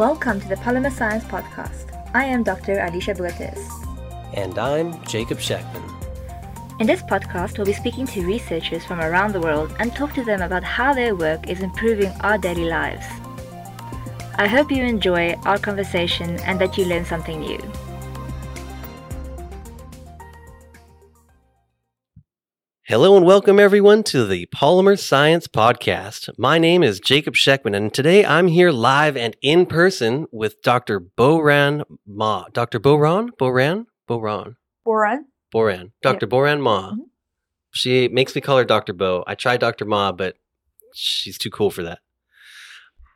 Welcome to the Polymer Science Podcast. I am Dr. Alicia Blatis. And I'm Jacob Scheckman. In this podcast, we'll be speaking to researchers from around the world and talk to them about how their work is improving our daily lives. I hope you enjoy our conversation and that you learn something new. Hello and welcome everyone to the Polymer Science Podcast. My name is Jacob Scheckman, and today I'm here live and in person with Dr. Boran Ma. Dr. Boran? Boran? Boran. Boran. Boran. Dr. Yeah. Boran Ma. Mhm. She makes me call her Dr. Bo. I tried Dr. Ma, but she's too cool for that.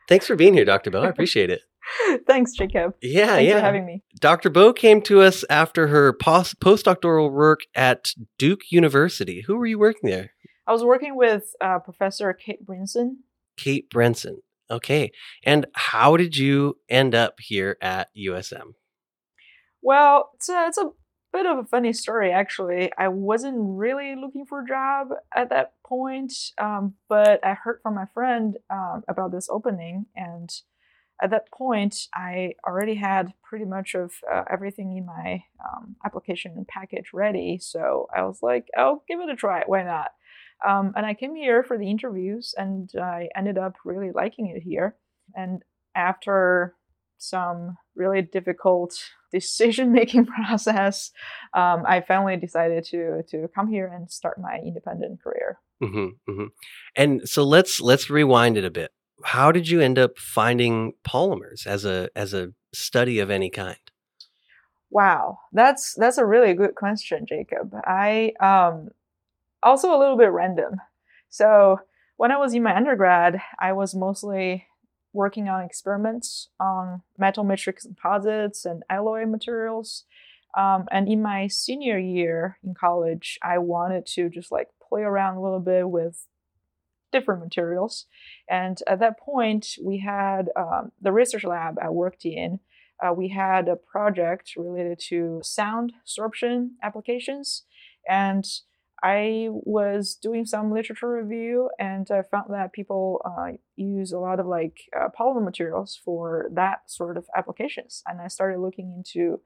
Thanks for being here, Dr. Bo. I appreciate it. Thanks, Jacob. Yeah, Thanks yeah. for having me. Dr. Bo came to us after her pos- postdoctoral work at Duke University. Who were you working there? I was working with uh, Professor Kate Brinson. Kate Brinson. Okay. And how did you end up here at USM? Well, it's a, it's a bit of a funny story, actually. I wasn't really looking for a job at that point, um, but I heard from my friend um, about this opening, and at that point, I already had pretty much of uh, everything in my um, application package ready. So I was like, "I'll give it a try. Why not?" Um, and I came here for the interviews, and I ended up really liking it here. And after some really difficult decision making process, um, I finally decided to to come here and start my independent career. hmm hmm And so let's let's rewind it a bit. How did you end up finding polymers as a as a study of any kind? Wow, that's that's a really good question, Jacob. I um also a little bit random. So when I was in my undergrad, I was mostly working on experiments on metal matrix composites and alloy materials. Um, and in my senior year in college, I wanted to just like play around a little bit with different materials. And at that point, we had um, the research lab I worked in uh, we had a project related to sound sorption applications. And I was doing some literature review and I found that people uh, use a lot of like uh, polymer materials for that sort of applications. And I started looking into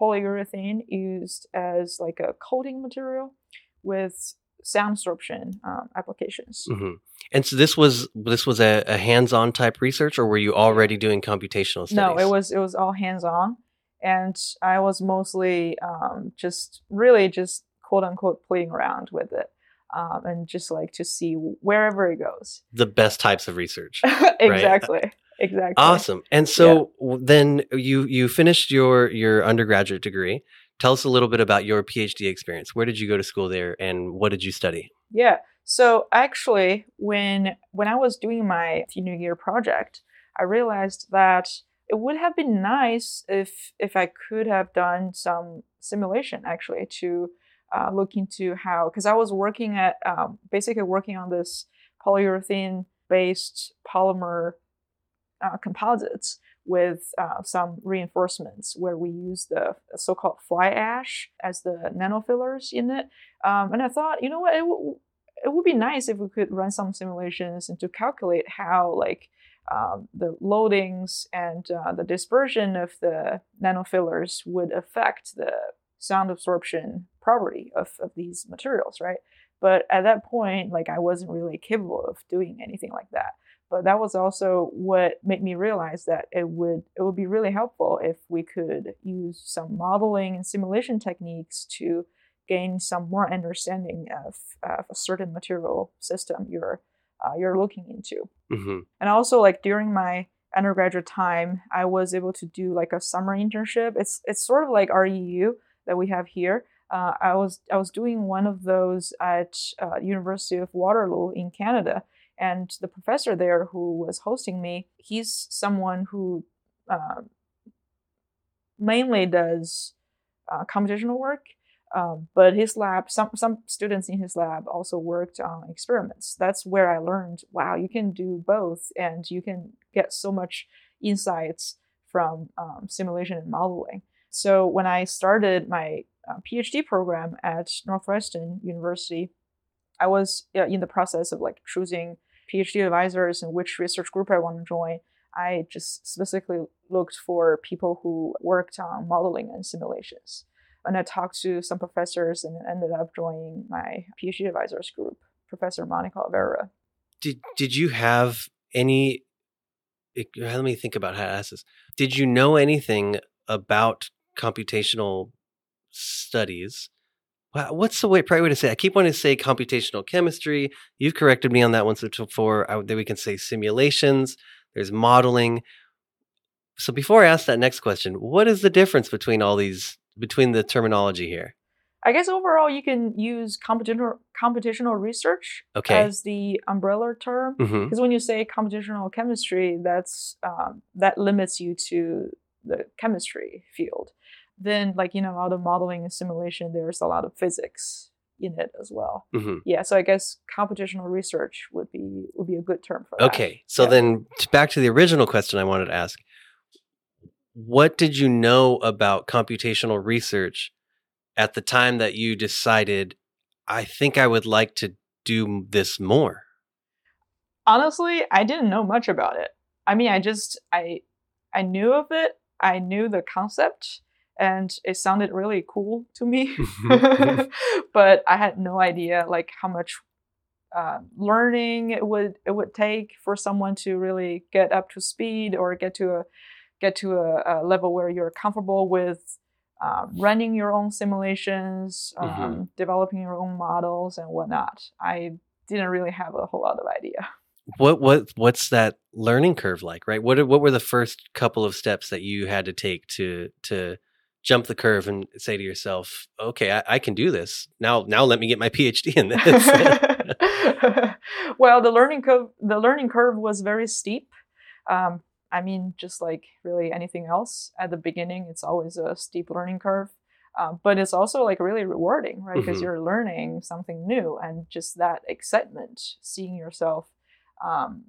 polyurethane used as like a coating material with sound absorption um, applications. hmm And so this was this was a, a hands-on type research, or were you already doing computational studies? No, it was it was all hands on, and I was mostly um, just really just quote unquote playing around with it, um, and just like to see wherever it goes. the best types of research. exactly, exactly. Awesome. And so w then you you finished your your undergraduate degree. Tell us a little bit about your PhD experience. Where did you go to school there, and what did you study? Yeah. So actually, when when I was doing my senior year project, I realized that it would have been nice if if I could have done some simulation actually to uh, look into how because I was working at um, basically working on this polyurethane based polymer uh, composites with uh, some reinforcements where we use the so-called fly ash as the nanofillers in it. Um, and I thought, you know what, it, w- it would be nice if we could run some simulations and to calculate how like um, the loadings and uh, the dispersion of the nanofillers would affect the sound absorption property of, of these materials, right? But at that point, like I wasn't really capable of doing anything like that but that was also what made me realize that it would it would be really helpful if we could use some modeling and simulation techniques to gain some more understanding of, of a certain material system you're uh, you're looking into. Hmm and also like during my undergraduate time i was able to do like a summer internship. It's it's sort of like reu that we have here. Uh, i was i was doing one of those at uh, university of waterloo in canada and the professor there who was hosting me he's someone who uh, mainly does uh, computational work um, but his lab some some students in his lab also worked on experiments. That's where i learned wow you can do both and you can get so much insights from um, simulation and modeling. So when i started my uh, phd program at northwestern university i was uh, in the process of like choosing phd advisors and which research group i want to join I just specifically looked for people who worked on modeling and simulations. And I talked to some professors and ended up joining my PhD advisors group, Professor Monica Olvera. Did did you have any eh, let me think about how to ask this. Did you know anything about computational studies? What's the way, probably way to say? It? I keep wanting to say computational chemistry. You've corrected me on that once before. I, then we can say simulations. There's modeling. So before I ask that next question, what is the difference between all these between the terminology here? I guess overall you can use computational computational research okay. as the umbrella term because mm-hmm. when you say computational chemistry, that's um, that limits you to the chemistry field. Then, like you know, all of modeling and simulation, there's a lot of physics in it as well. Mm-hmm. Yeah, so I guess computational research would be would be a good term for that. Okay, so yeah. then back to the original question I wanted to ask: What did you know about computational research at the time that you decided, I think I would like to do this more? Honestly, I didn't know much about it. I mean, I just I I knew of it. I knew the concept and it sounded really cool to me. but I had no idea like how much uh, learning it would it would take for someone to really get up to speed or get to a get to a, a level where you're comfortable with uh, running your own simulations, um, mm-hmm. developing your own models, and whatnot. I didn't really have a whole lot of idea. What what what's that learning curve like? Right. What what were the first couple of steps that you had to take to to jump the curve and say to yourself, "Okay, I, I can do this now. Now let me get my PhD in this." well, the learning curve the learning curve was very steep. Um, I mean, just like really anything else, at the beginning, it's always a steep learning curve. Um, but it's also like really rewarding, right? Because Mhm. you're learning something new and just that excitement, seeing yourself um,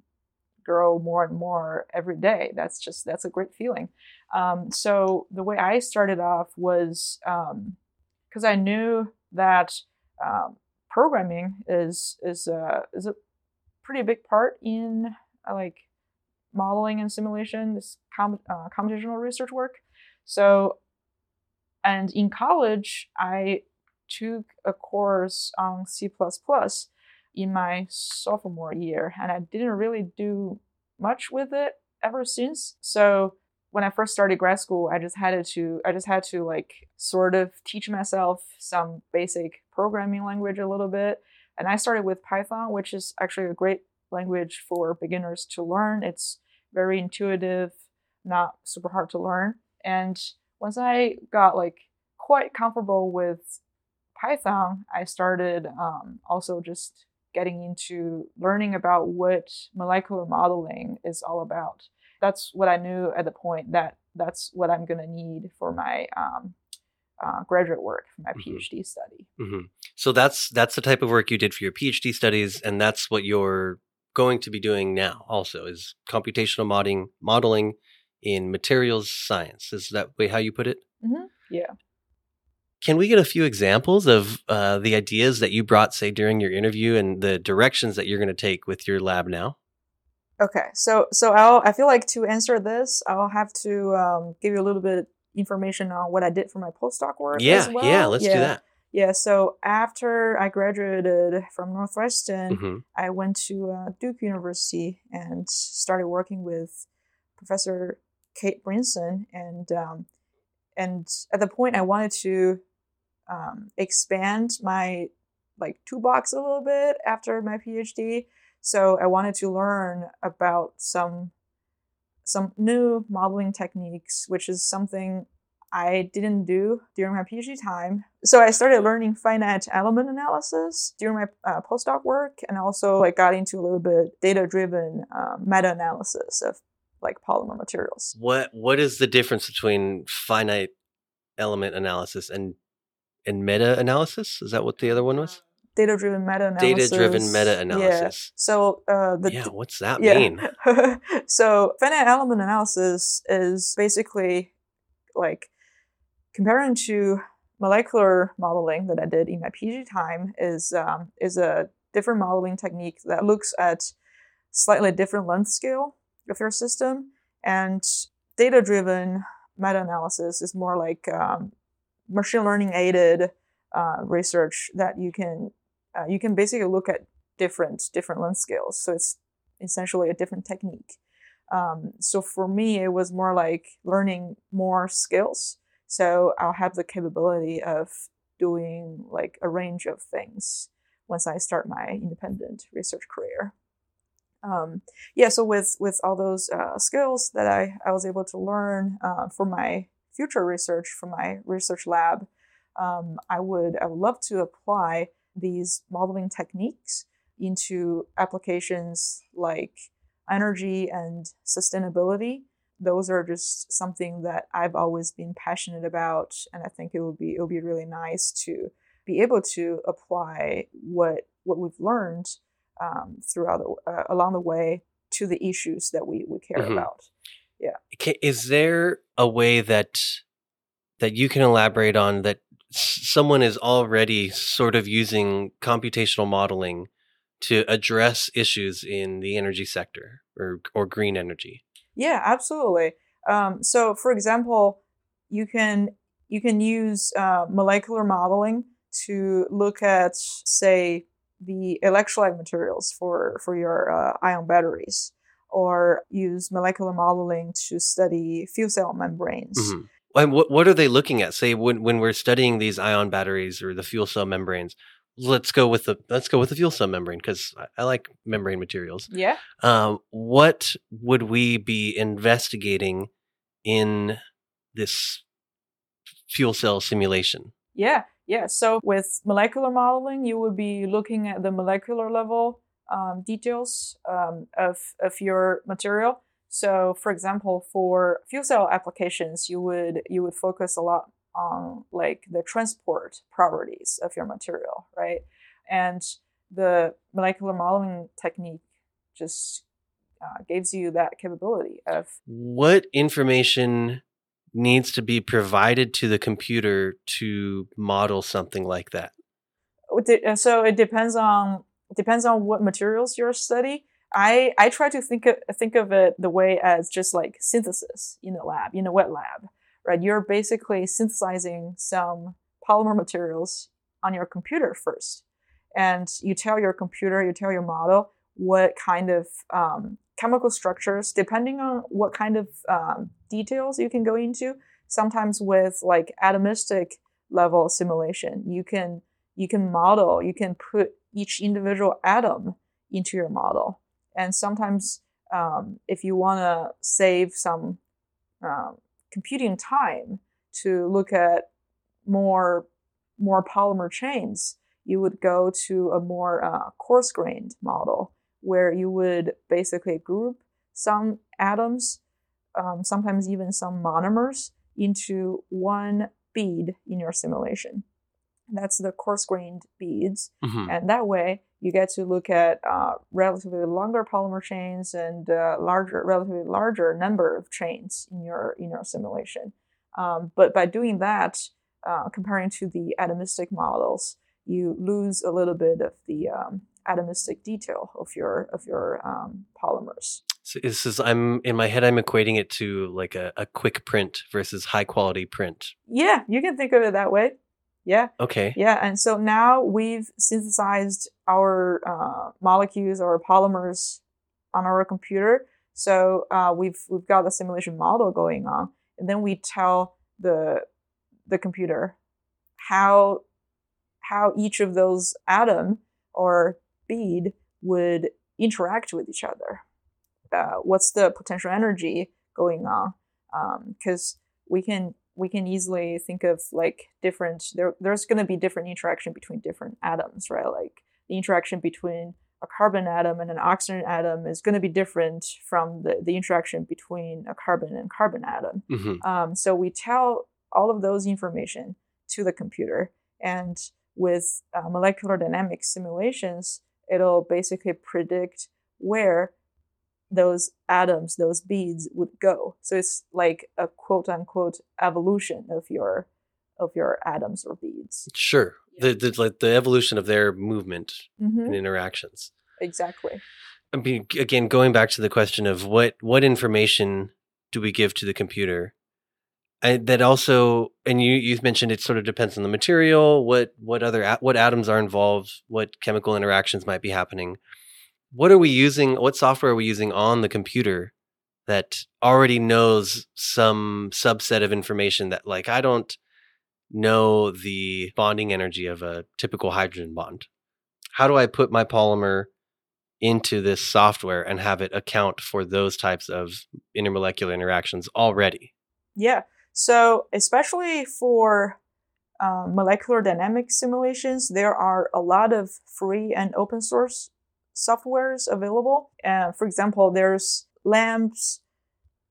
grow more and more every day. That's just, that's a great feeling. Um, so the way I started off was because I knew that um, programming is, is, a, is a pretty big part in uh, like modeling and simulation, this com- uh, computational research work. So, and in college, I took a course on C in my sophomore year, and I didn't really do much with it ever since. So when I first started grad school, I just had to I just had to like sort of teach myself some basic programming language a little bit. And I started with Python, which is actually a great language for beginners to learn. It's very intuitive, not super hard to learn. And once I got like quite comfortable with Python, I started um, also just getting into learning about what molecular modeling is all about. That's what I knew at the point that that's what I'm going to need for my um, uh, graduate work, for my Mhm. PhD study. hmm So that's that's the type of work you did for your PhD studies, and that's what you're going to be doing now. Also, is computational modeling modeling in materials science. Is that way how you put it? Yeah. Can we get a few examples of uh, the ideas that you brought, say, during your interview, and the directions that you're going to take with your lab now? Okay, so so I'll I feel like to answer this, I'll have to um, give you a little bit of information on what I did for my postdoc work. Yeah, as well. yeah. Let's do that. Yeah, so after I graduated from Northwestern, hmm I went to uh, Duke University and started working with Professor Kate Brinson, and um, and at the point I wanted to um, expand my like toolbox a little bit after my PhD. So I wanted to learn about some some new modeling techniques, which is something I didn't do during my PhD time. So I started learning finite element analysis during my uh, postdoc work, and also like got into a little bit data-driven um, meta-analysis of like polymer materials. What What is the difference between finite element analysis and and meta analysis? Is that what the other one was? Data-driven meta-analysis. Data-driven meta analysis. Yeah. So uh, the Yeah, what's that yeah. mean? so finite element analysis is basically like comparing to molecular modeling that I did in my PhD time is um, is a different modeling technique that looks at slightly different length scale of your system And data driven meta analysis is more like um, machine learning aided uh, research that you can uh, you can basically look at different different length scales. So it's essentially a different technique. Um, so for me, it was more like learning more skills. So I'll have the capability of doing like a range of things once I start my independent research career. Um, yeah, so with with all those uh, skills that I, I was able to learn uh, for my future research for my research lab, um, I would I would love to apply these modeling techniques into applications like energy and sustainability. Those are just something that I've always been passionate about, and I think it would be it would be really nice to be able to apply what what we've learned um, throughout the, uh, along the way to the issues that we we care mm-hmm. about. Yeah. Is there a way that that you can elaborate on that someone is already sort of using computational modeling to address issues in the energy sector or or green energy? Yeah, absolutely. Um, so, for example, you can you can use uh, molecular modeling to look at, say, the electrolyte materials for for your uh, ion batteries, or use molecular modeling to study fuel cell membranes. Mm-hmm. And what what are they looking at? Say when when we're studying these ion batteries or the fuel cell membranes, let's go with the let's go with the fuel cell membrane because I, I, like membrane materials. Yeah. Um, what would we be investigating in this fuel cell simulation? Yeah, yeah. So with molecular modeling, you would be looking at the molecular level um, details um, of of your material. So, for example, for fuel cell applications, you would you would focus a lot on like the transport properties of your material, right? And the molecular modeling technique just uh, gives you that capability of what information needs to be provided to the computer to model something like that so it depends on depends on what materials you're studying i i try to think of think of it the way as just like synthesis in a lab in a wet lab right? You're basically synthesizing some polymer materials on your computer first. And you tell your computer, you tell your model what kind of um, chemical structures, depending on what kind of um, details you can go into. Sometimes with like atomistic level simulation, you can you can model, you can put each individual atom into your model. And sometimes, um, if you want to save some um, computing time to look at more more polymer chains, you would go to a more uh, coarse grained model where you would basically group some atoms, um, sometimes even some monomers, into one bead in your simulation. That's the coarse grained beads. Mm-hmm. And that way, you get to look at uh, relatively longer polymer chains and uh, larger, relatively larger number of chains in your in your simulation. Um, but by doing that, uh, comparing to the atomistic models, you lose a little bit of the um, atomistic detail of your of your um, polymers. So this is I'm in my head. I'm equating it to like a, a quick print versus high quality print. Yeah, you can think of it that way. Yeah. Okay. Yeah, and so now we've synthesized our uh, molecules or polymers on our computer. So uh, we've we've got the simulation model going on, and then we tell the the computer how how each of those atom or bead would interact with each other. Uh, what's the potential energy going on? Because um, we can we can easily think of like different there there's going to be different interaction between different atoms right like the interaction between a carbon atom and an oxygen atom is going to be different from the, the interaction between a carbon and carbon atom mm-hmm. um, so we tell all of those information to the computer and with uh, molecular dynamics simulations it'll basically predict where those atoms, those beads would go. So it's like a quote unquote evolution of your of your atoms or beads. Sure. The, the like the evolution of their movement mm-hmm. and interactions. Exactly. I mean, again, going back to the question of what what information do we give to the computer? And that also, and you you've mentioned it sort of depends on the material, what what other what atoms are involved, what chemical interactions might be happening. What are we using? What software are we using on the computer that already knows some subset of information that, like, I don't know the bonding energy of a typical hydrogen bond. How do I put my polymer into this software and have it account for those types of intermolecular interactions already? Yeah. So, especially for um, molecular dynamics simulations, there are a lot of free and open source softwares available. Uh, for example, there's LAMMPS,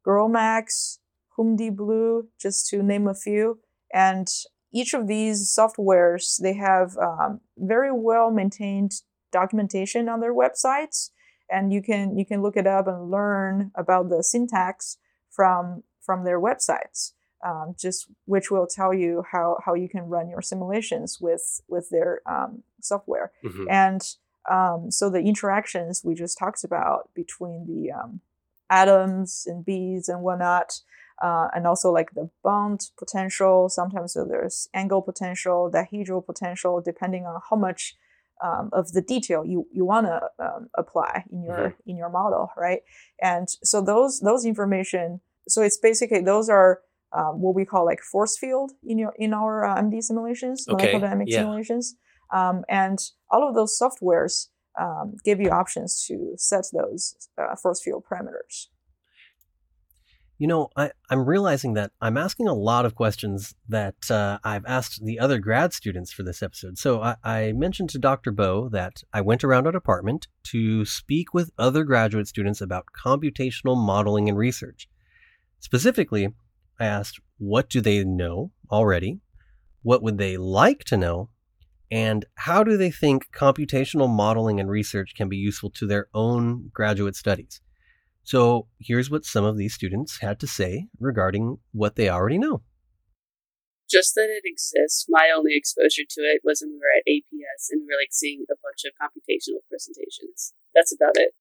GROMACS, HOOMD-blue, just to name a few. And each of these softwares, they have um, very well maintained documentation on their websites. And you can, you can look it up and learn about the syntax from, from their websites. Um, just which will tell you how, how you can run your simulations with with their um, software. Mm-hmm. And um, so the interactions we just talked about between the um, atoms and beads and whatnot, uh, and also like the bond potential. Sometimes so there's angle potential, dihedral potential, depending on how much um, of the detail you, you want to um, apply in your mm-hmm. in your model, right? And so those those information. So it's basically those are um, what we call like force field in your in our uh, MD simulations, okay. molecular dynamic yeah. simulations, um, and all of those softwares um, give you options to set those uh, force field parameters. You know, I, am realizing that I'm asking a lot of questions that uh, I've asked the other grad students for this episode. So I, I, mentioned to Dr. Bo that I went around our department to speak with other graduate students about computational modeling and research. Specifically, I asked, what do they know already? What would they like to know? And how do they think computational modeling and research can be useful to their own graduate studies? So here's what some of these students had to say regarding what they already know. Just that it exists. My only exposure to it was when we were at APS and we were like seeing a bunch of computational presentations. That's about it.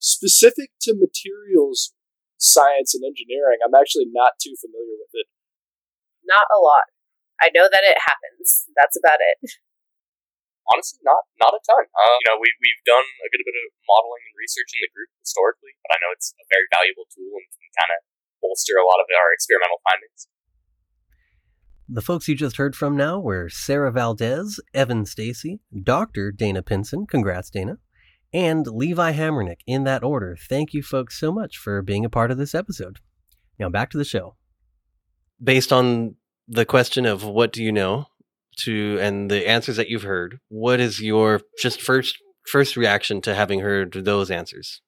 Specific to materials science and engineering, I'm actually not too familiar with it. Not a lot. I know that it happens. That's about it. Honestly, not not a ton. Uh, you know, we we've done a good bit of modeling and research in the group historically, but I know it's a very valuable tool and can kind of bolster a lot of our experimental findings. The folks you just heard from now were Sarah Valdez, Evan Stacy, Dr. Dana Pinson, congrats Dana, and Levi Hammernick in that order. Thank you folks so much for being a part of this episode. Now back to the show. Based on the question of what do you know to and the answers that you've heard, what is your just first first reaction to having heard those answers?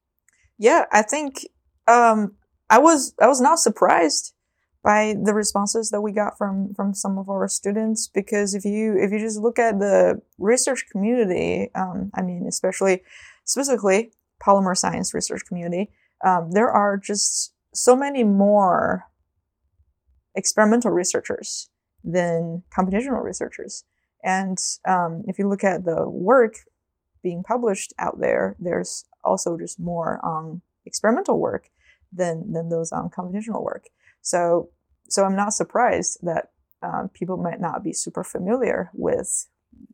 Yeah, I think um, I was I was not surprised by the responses that we got from from some of our students because if you if you just look at the research community, um, I mean, especially specifically polymer science research community, um, there are just so many more experimental researchers than computational researchers. And um, if you look at the work being published out there, there's also just more on experimental work than than those on computational work. So so I'm not surprised that um, people might not be super familiar with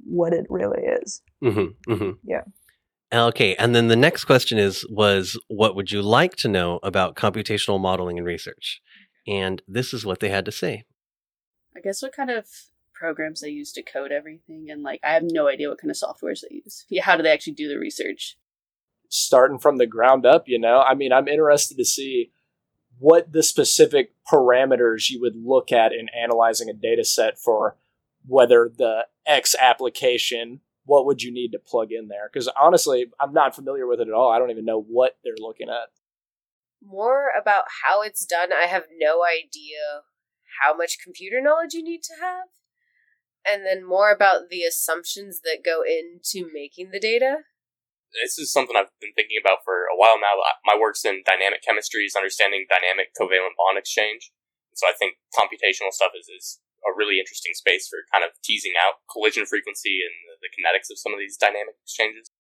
what it really is. Mm-hmm, mm-hmm. Yeah. Okay, and then the next question is was what would you like to know about computational modeling and research? And this is what they had to say. I guess what kind of programs they use to code everything and like I have no idea what kind of softwares they use. Yeah, how do they actually do the research? Starting from the ground up, you know. I mean, I'm interested to see what the specific parameters you would look at in analyzing a data set for whether the X application what would you need to plug in there? Because honestly, I'm not familiar with it at all. I don't even know what they're looking at. More about how it's done, I have no idea how much computer knowledge you need to have. And then more about the assumptions that go into making the data. This is something I've been thinking about for a while now. My work's in dynamic chemistry, is understanding dynamic covalent bond exchange. So I think computational stuff is, is a really interesting space for kind of teasing out collision frequency and the, the kinetics of some of these dynamic exchanges.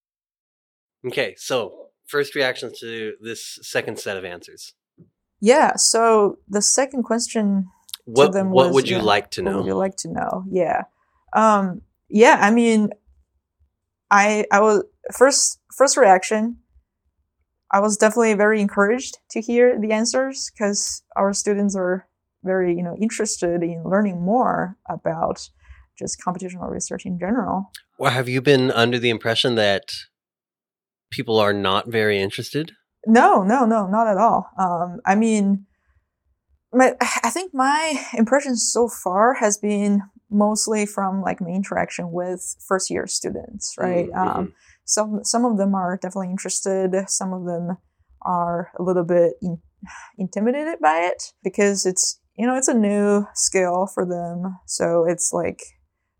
Okay, so first reactions to this second set of answers. Yeah. So the second question What them what was, would you yeah, like to what would you know? like to know? Yeah. Um, yeah. I mean, I I was first first reaction. I was definitely very encouraged to hear the answers because our students are very you know interested in learning more about just computational research in general. Well, have you been under the impression that people are not very interested? No, no, no, not at all. Um, I mean, my, I think my impression so far has been mostly from like my interaction with first year students, right? Mm, Um, some some of them are definitely interested. Some of them are a little bit in, intimidated by it because it's you know it's a new skill for them. So it's like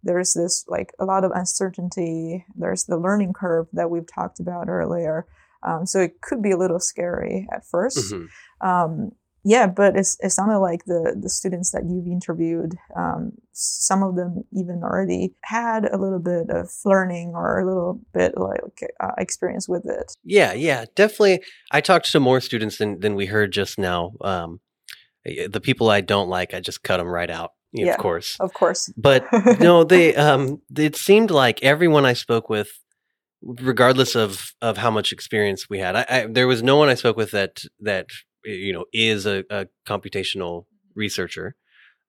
there's this like a lot of uncertainty. There's the learning curve that we've talked about earlier. Um, so it could be a little scary at 1st Mhm. Um, yeah, but it's, it sounded like the, the students that you've interviewed, um, some of them even already had a little bit of learning or a little bit like uh, experience with it. Yeah, yeah, definitely. I talked to more students than than we heard just now. Um, eh, the people I don't like, I just cut them right out. Yeah. Of course. Of course. But no, they um it seemed like everyone I spoke with regardless of of how much experience we had. I, I there was no one I spoke with that that you know is a, a computational researcher.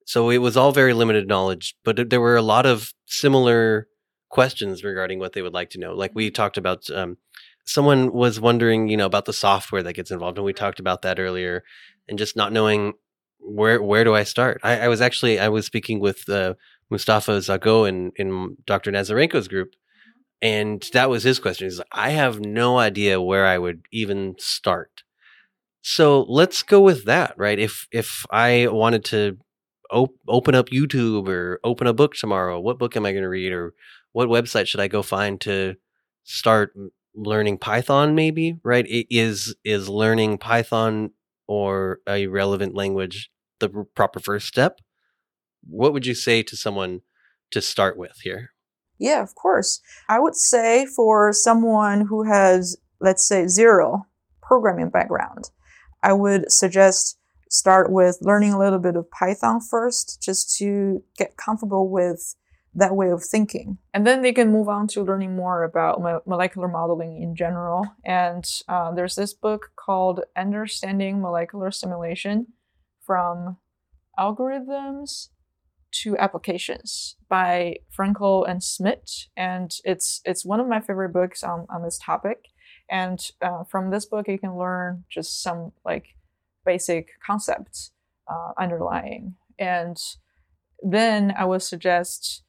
So it was all very limited knowledge, but there were a lot of similar questions regarding what they would like to know. Like we talked about um someone was wondering, you know, about the software that gets involved and we talked about that earlier and just not knowing where where do I start? I, I was actually I was speaking with uh, Mustafa Zago in in Dr. Nazarenko's group, and that was his question. He's like, I have no idea where I would even start. So let's go with that, right? If if I wanted to op- open up YouTube or open a book tomorrow, what book am I going to read, or what website should I go find to start learning Python? Maybe right? I- Is is learning Python or a relevant language the proper first step? What would you say to someone to start with here? Yeah, of course. I would say for someone who has, let's say, zero programming background, I would suggest start with learning a little bit of Python first, just to get comfortable with that way of thinking. And then they can move on to learning more about molecular modeling in general. And uh, there's this book called Understanding Molecular Simulation from Algorithms to applications by Frenkel and Smit, and it's it's one of my favorite books on on this topic. And uh, from this book, you can learn just some like basic concepts uh, underlying. And then I would suggest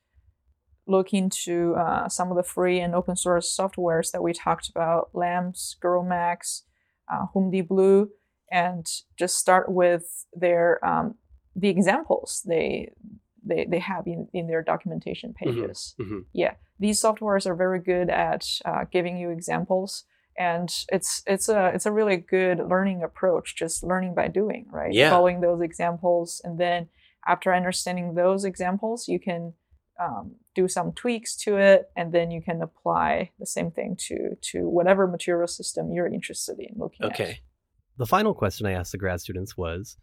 look into uh, some of the free and open source softwares that we talked about, LAMMPS, GROMACS, uh, HOOMD-blue, and just start with their um, the examples they they, they have in, in their documentation pages. Mhm. Yeah, these softwares are very good at uh, giving you examples, and it's it's a it's a really good learning approach. Just learning by doing, right? Yeah. Following those examples, and then after understanding those examples, you can um, do some tweaks to it, and then you can apply the same thing to to whatever material system you're interested in looking at. Okay. The final question I asked the grad students was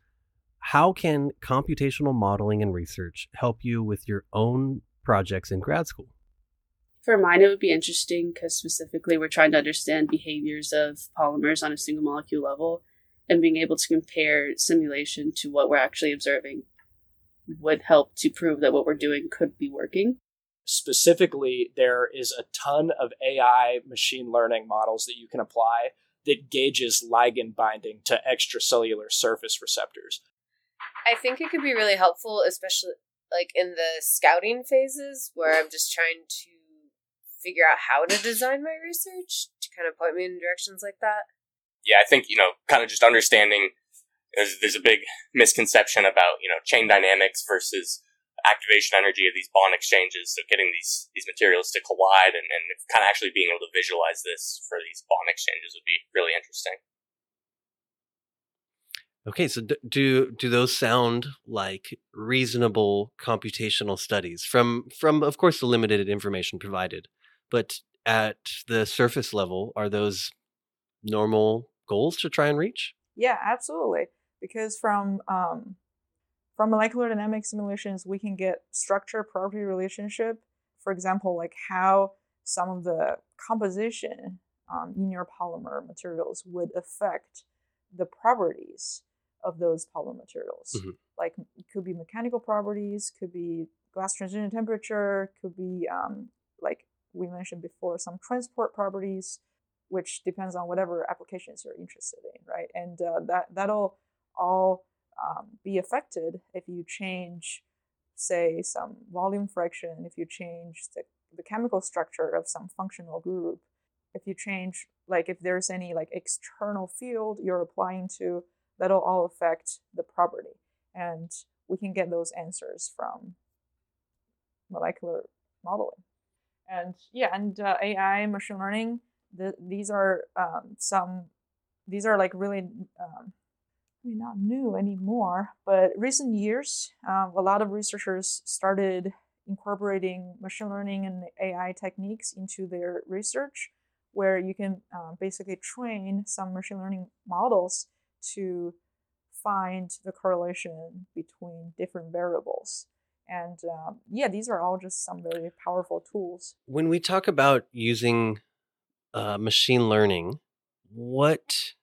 How can computational modeling and research help you with your own projects in grad school? For mine, it would be interesting because specifically we're trying to understand behaviors of polymers on a single molecule level, and being able to compare simulation to what we're actually observing would help to prove that what we're doing could be working. specifically there is a ton of AI machine learning models that you can apply that gauges ligand binding to extracellular surface receptors. I think it could be really helpful, especially like in the scouting phases where I'm just trying to figure out how to design my research to kind of point me in directions like that. yeah, I think you know, kind of just understanding. There's there's a big misconception about you know chain dynamics versus activation energy of these bond exchanges. So getting these these materials to collide and, and kind of actually being able to visualize this for these bond exchanges would be really interesting. Okay, so do do those sound like reasonable computational studies from from of course the limited information provided, but at the surface level, are those normal goals to try and reach? Yeah, absolutely. Because from um, from molecular dynamic simulations we can get structure property relationship. For example, like how some of the composition um, in your polymer materials would affect the properties of those polymer materials. Mhm. Like it could be mechanical properties, could be glass transition temperature, could be um, like we mentioned before, some transport properties, which depends on whatever applications you're interested in, right? And uh, that that'll all um, be affected if you change, say, some volume fraction, if you change the, the chemical structure of some functional group, if you change, like if there's any like external field you're applying to, that'll all affect the property. And we can get those answers from molecular modeling. And yeah, and uh, AI, machine learning, the, these are um, some, these are like really, um, Not new anymore, but recent years, um, a lot of researchers started incorporating machine learning and AI techniques into their research, where you can uh, basically train some machine learning models to find the correlation between different variables. And um, yeah, these are all just some very powerful tools. When we talk about using uh, machine learning, what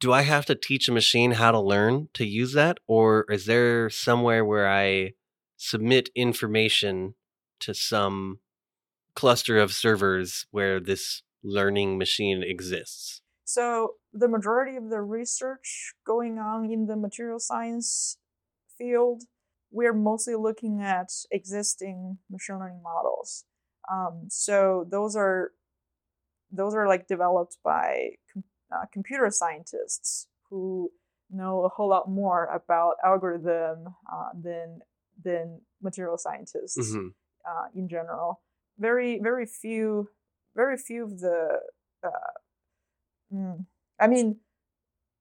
do I have to teach a machine how to learn to use that? Or is there somewhere where I submit information to some cluster of servers where this learning machine exists? So the majority of the research going on in the material science field, we're mostly looking at existing machine learning models. Um, so those are those are like developed by uh, computer scientists who know a whole lot more about algorithm uh, than than material scientists Mhm. uh, in general. Very very few very few of the uh, mm, I mean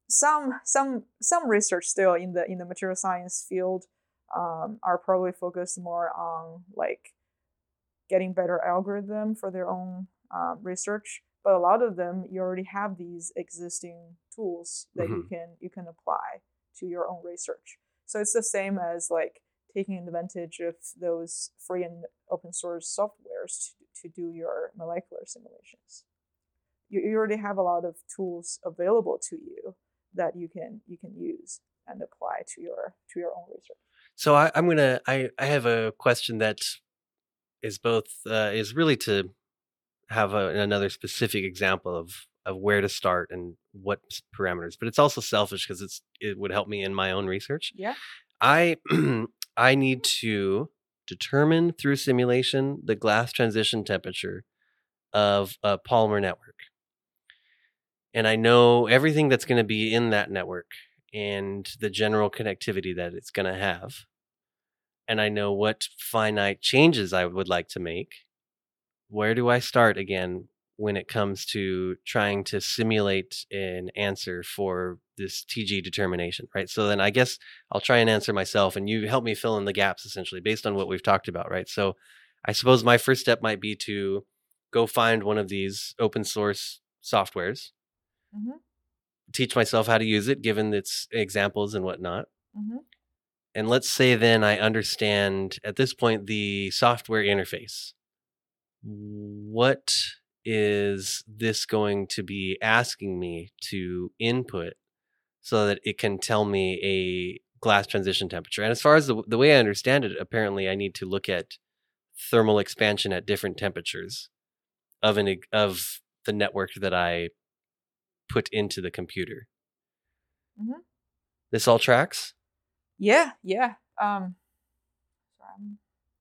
some some some research still in the in the material science field um, are probably focused more on like getting better algorithm for their own um, research but a lot of them you already have these existing tools that you can you can apply to your own research. So it's the same as like taking advantage of those free and open source softwares to, to do your molecular simulations. You, you already have a lot of tools available to you that you can you can use and apply to your to your own research. So I, I'm gonna. I I have a question that is both uh, is really to have a, another specific example of of where to start and what parameters, but it's also selfish because it's it would help me in my own research. yeah I I need to determine through simulation the glass transition temperature of a polymer network. And I know everything that's going to be in that network and the general connectivity that it's going to have. And I know what finite changes I would like to make. Where do I start again when it comes to trying to simulate an answer for this TG determination, right? So then I guess I'll try and answer myself and you help me fill in the gaps essentially based on what we've talked about, right? So I suppose my first step might be to go find one of these open source softwares, mm-hmm. teach myself how to use it given its examples and whatnot. Mm-hmm. And let's say then I understand at this point the software interface. What is this going to be asking me to input so that it can tell me a glass transition temperature? And as far as the, the way I understand it, apparently I need to look at thermal expansion at different temperatures of an of the network that I put into the computer. Mhm. This all tracks? yeah yeah um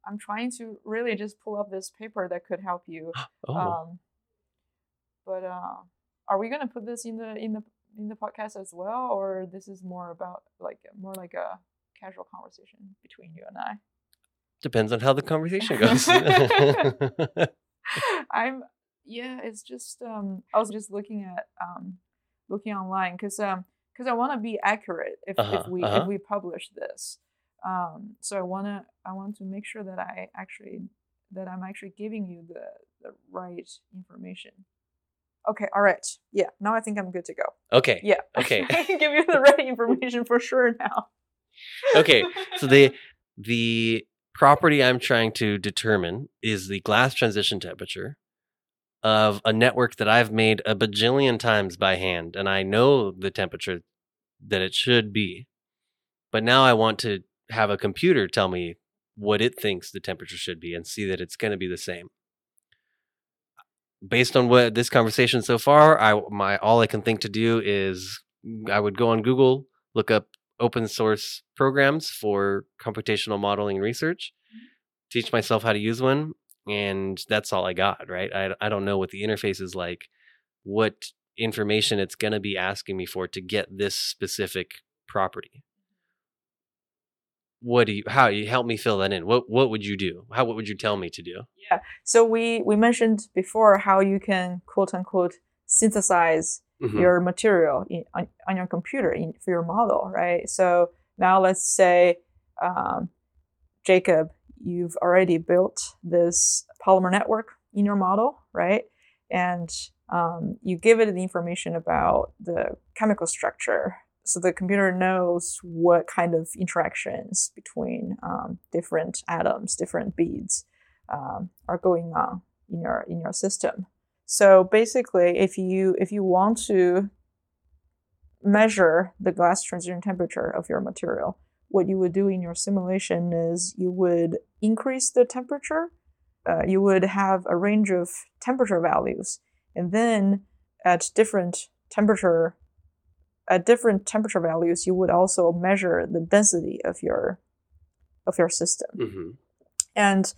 I'm, trying to really just pull up this paper that could help you Oh. um but uh are we gonna put this in the in the in the podcast as well or this is more about like more like a casual conversation between you and i Depends on how the conversation goes. I'm yeah, it's just um I was just looking at um looking online cuz um cuz I want to be accurate if Uh-huh, if we uh-huh. if we publish this. Um so I want to I want to make sure that I actually that I'm actually giving you the the right information. Okay, all right. Yeah, now I think I'm good to go. Okay. Yeah. Okay. I can give you the right information for sure now. okay. So the the property I'm trying to determine is the glass transition temperature of a network that I've made a bajillion times by hand, and I know the temperature that it should be. But now I want to have a computer tell me what it thinks the temperature should be and see that it's going to be the same. Based on what this conversation so far, I my all I can think to do is mm, I would go on Google, look up open source programs for computational modeling research, mm-hmm. teach myself how to use one, and that's all I got, right? I I don't know what the interface is like, what information it's going to be asking me for to get this specific property what do you how you help me fill that in what what would you do how what would you tell me to do Yeah. So we we mentioned before how you can quote unquote synthesize Mhm. your material in, on, on your computer in, for your model, right? So now let's say, um, Jacob, you've already built this polymer network in your model, right? And um, you give it the information about the chemical structure. So the computer knows what kind of interactions between um, different atoms, different beads um, are going on in your in your system. So basically, if you if you want to measure the glass transition temperature of your material, what you would do in your simulation is you would increase the temperature. Uh, you would have a range of temperature values, and then at different temperature at different temperature values, you would also measure the density of your of your system. Mhm. And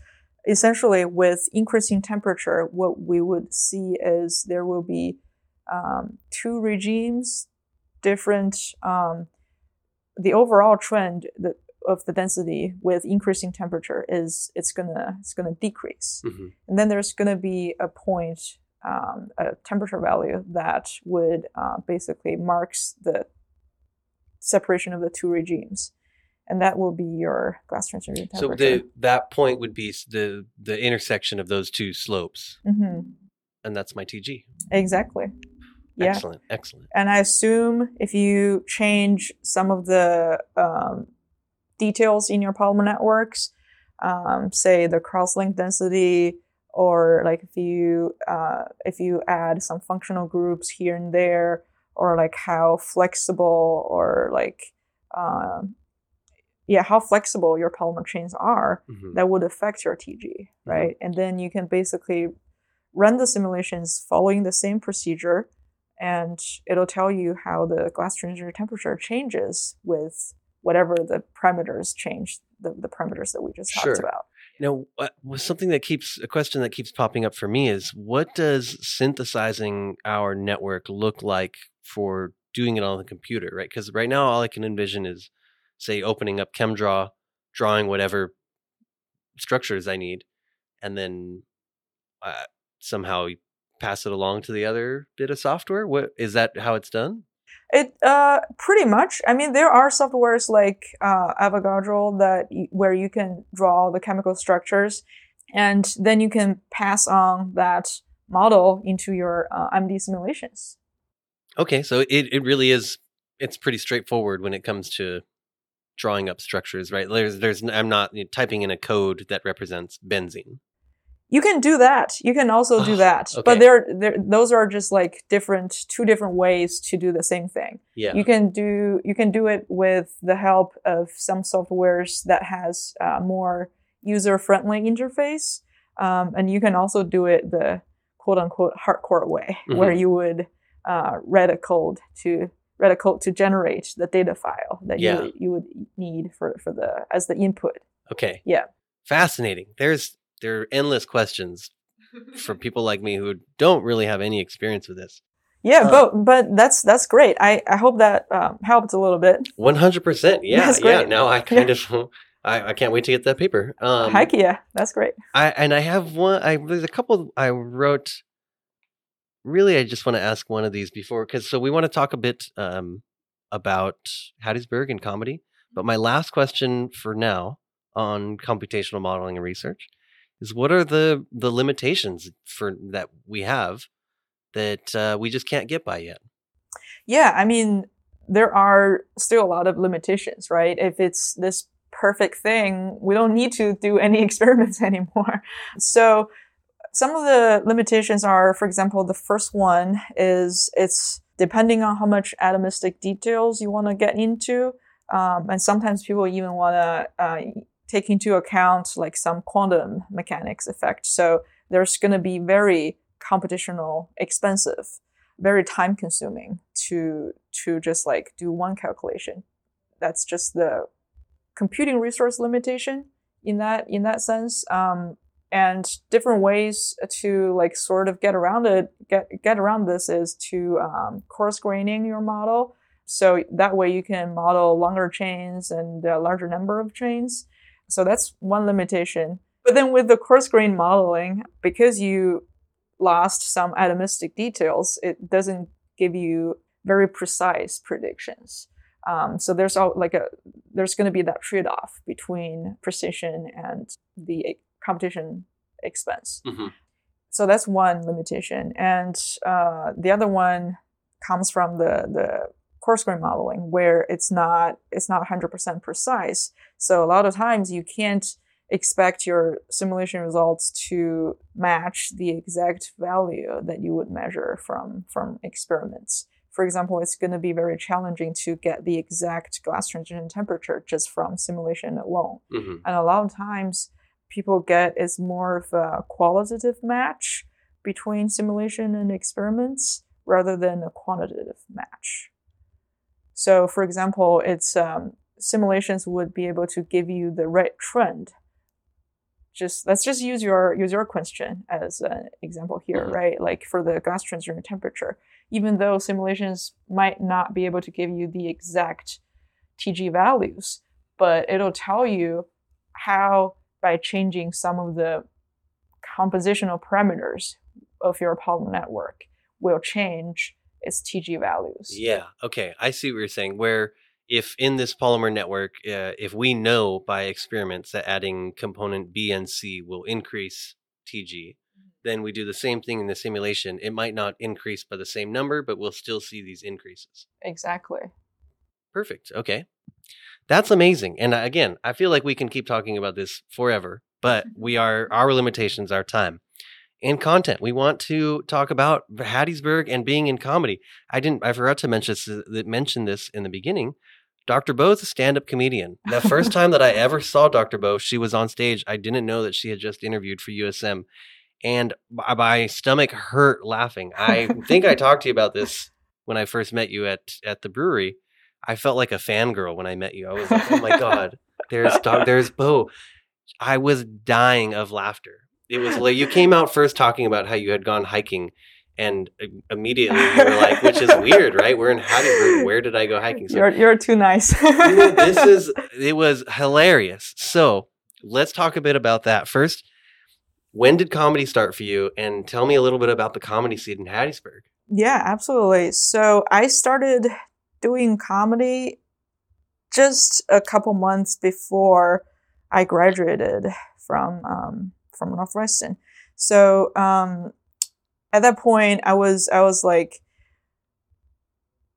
essentially, with increasing temperature, what we would see is there will be um, two regimes, different. Um, the overall trend that, of the density with increasing temperature is it's gonna it's gonna decrease, Mhm. and then there's gonna be a point, um, a temperature value that would uh, basically marks the separation of the two regimes, and that will be your glass transition so temperature. the that point would be the the intersection of those two slopes hmm and that's my tg Exactly. Yeah. excellent excellent And I assume if you change some of the um, details in your polymer networks, um, say the cross-link density, or like if you uh, if you add some functional groups here and there, or like how flexible or like um, yeah how flexible your polymer chains are, Mhm. that would affect your TG, right? And then you can basically run the simulations following the same procedure, and it'll tell you how the glass transition temperature changes with whatever the parameters change, the, the parameters that we just Sure. talked about. Now, what, was something that keeps a question that keeps popping up for me is what does synthesizing our network look like for doing it on the computer, right? Because right now, all I can envision is, say, opening up ChemDraw, drawing whatever structures I need, and then uh, somehow pass it along to the other bit of software. What is that? How it's done? It uh pretty much. I mean, there are softwares like uh, Avogadro that where you can draw the chemical structures, and then you can pass on that model into your uh, MD simulations. Okay, so it, it really is it's pretty straightforward when it comes to drawing up structures, right? There's there's I'm not typing in a code that represents benzene. You can do that. You can also do that, okay. but there, there, those are just like different, two different ways to do the same thing. Yeah. You can do, you can do it with the help of some softwares that has uh, more user-friendly interface, um, and you can also do it the quote-unquote hardcore way, where Mhm. you would uh, write a code to write a code to generate the data file that Yeah. you you would need for for the as the input. Okay. Yeah. Fascinating. There's there are endless questions for people like me who don't really have any experience with this. Yeah, Uh, but but that's that's great. I I hope that um, helped a little bit. One hundred percent. Yeah. That's Yeah. great. Now I kind of I, I can't wait to get that paper. Um, Heck yeah, that's great. I and I have one. I there's a couple I wrote. Really, I just want to ask one of these before because so we want to talk a bit um, about Hattiesburg and comedy. But my last question for now on computational modeling and research is: what are the the limitations for that we have that uh, we just can't get by yet. Yeah, I mean, there are still a lot of limitations, right? If it's this perfect thing, we don't need to do any experiments anymore. So some of the limitations are, for example, the first one is it's depending on how much atomistic details you want to get into. Um, and sometimes people even want to uh, take into account like some quantum mechanics effect. So there's going to be very computational expensive, very time consuming to to just like do one calculation. That's just the computing resource limitation in that in that sense. Um, and different ways to like sort of get around it, get get around this is to um, coarse graining your model. So that way you can model longer chains and a larger number of chains. So that's one limitation. But then with the coarse grain modeling, because you lost some atomistic details, it doesn't give you very precise predictions. Um, so there's all, like a there's going to be that trade-off between precision and the competition expense. Mm-hmm. So that's one limitation, and uh, the other one comes from the the coarse grain modeling, where it's not it's not 100% precise. So a lot of times you can't expect your simulation results to match the exact value that you would measure from from experiments. For example, it's going to be very challenging to get the exact glass transition temperature just from simulation alone. Mm-hmm. And a lot of times people get is more of a qualitative match between simulation and experiments rather than a quantitative match. So, for example, it's um, simulations would be able to give you the right trend just let's just use your use your question as an example here, Mhm. right? Like for the glass transition temperature, even though simulations might not be able to give you the exact TG values, but it'll tell you how by changing some of the compositional parameters of your Polymer network will change its TG values. Yeah. Okay. I see what you're saying. Where if in this polymer network, uh, if we know by experiments that adding component B and C will increase TG, then we do the same thing in the simulation. It might not increase by the same number, but we'll still see these increases. Exactly. Perfect. Okay. That's amazing. And again, I feel like we can keep talking about this forever, but we are, our limitations are time and content. We want to talk about Hattiesburg and being in comedy. I didn't, I forgot to mention this, uh, mention this in the beginning. Dr. Bo's a stand up comedian. The first time that I ever saw Dr. Bo, she was on stage. I didn't know that she had just interviewed for USM. And my uh, my stomach hurt laughing. I think I talked to you about this when I first met you at, at the brewery. I felt like a fangirl when I met you. I was like, oh my God, there's Doc, there's Bo. I was dying of laughter. It was like you came out first talking about how you had gone hiking, and immediately you were like, which is weird, right? We're in Hattiesburg. Where did I go hiking? So You're you're too nice. this is it was hilarious. So let's talk a bit about that first. When did comedy start for you? And tell me a little bit about the comedy scene in Hattiesburg. Yeah, absolutely. So I started doing comedy just a couple months before I graduated from um, from Northwestern. So um, at that point, I was I was like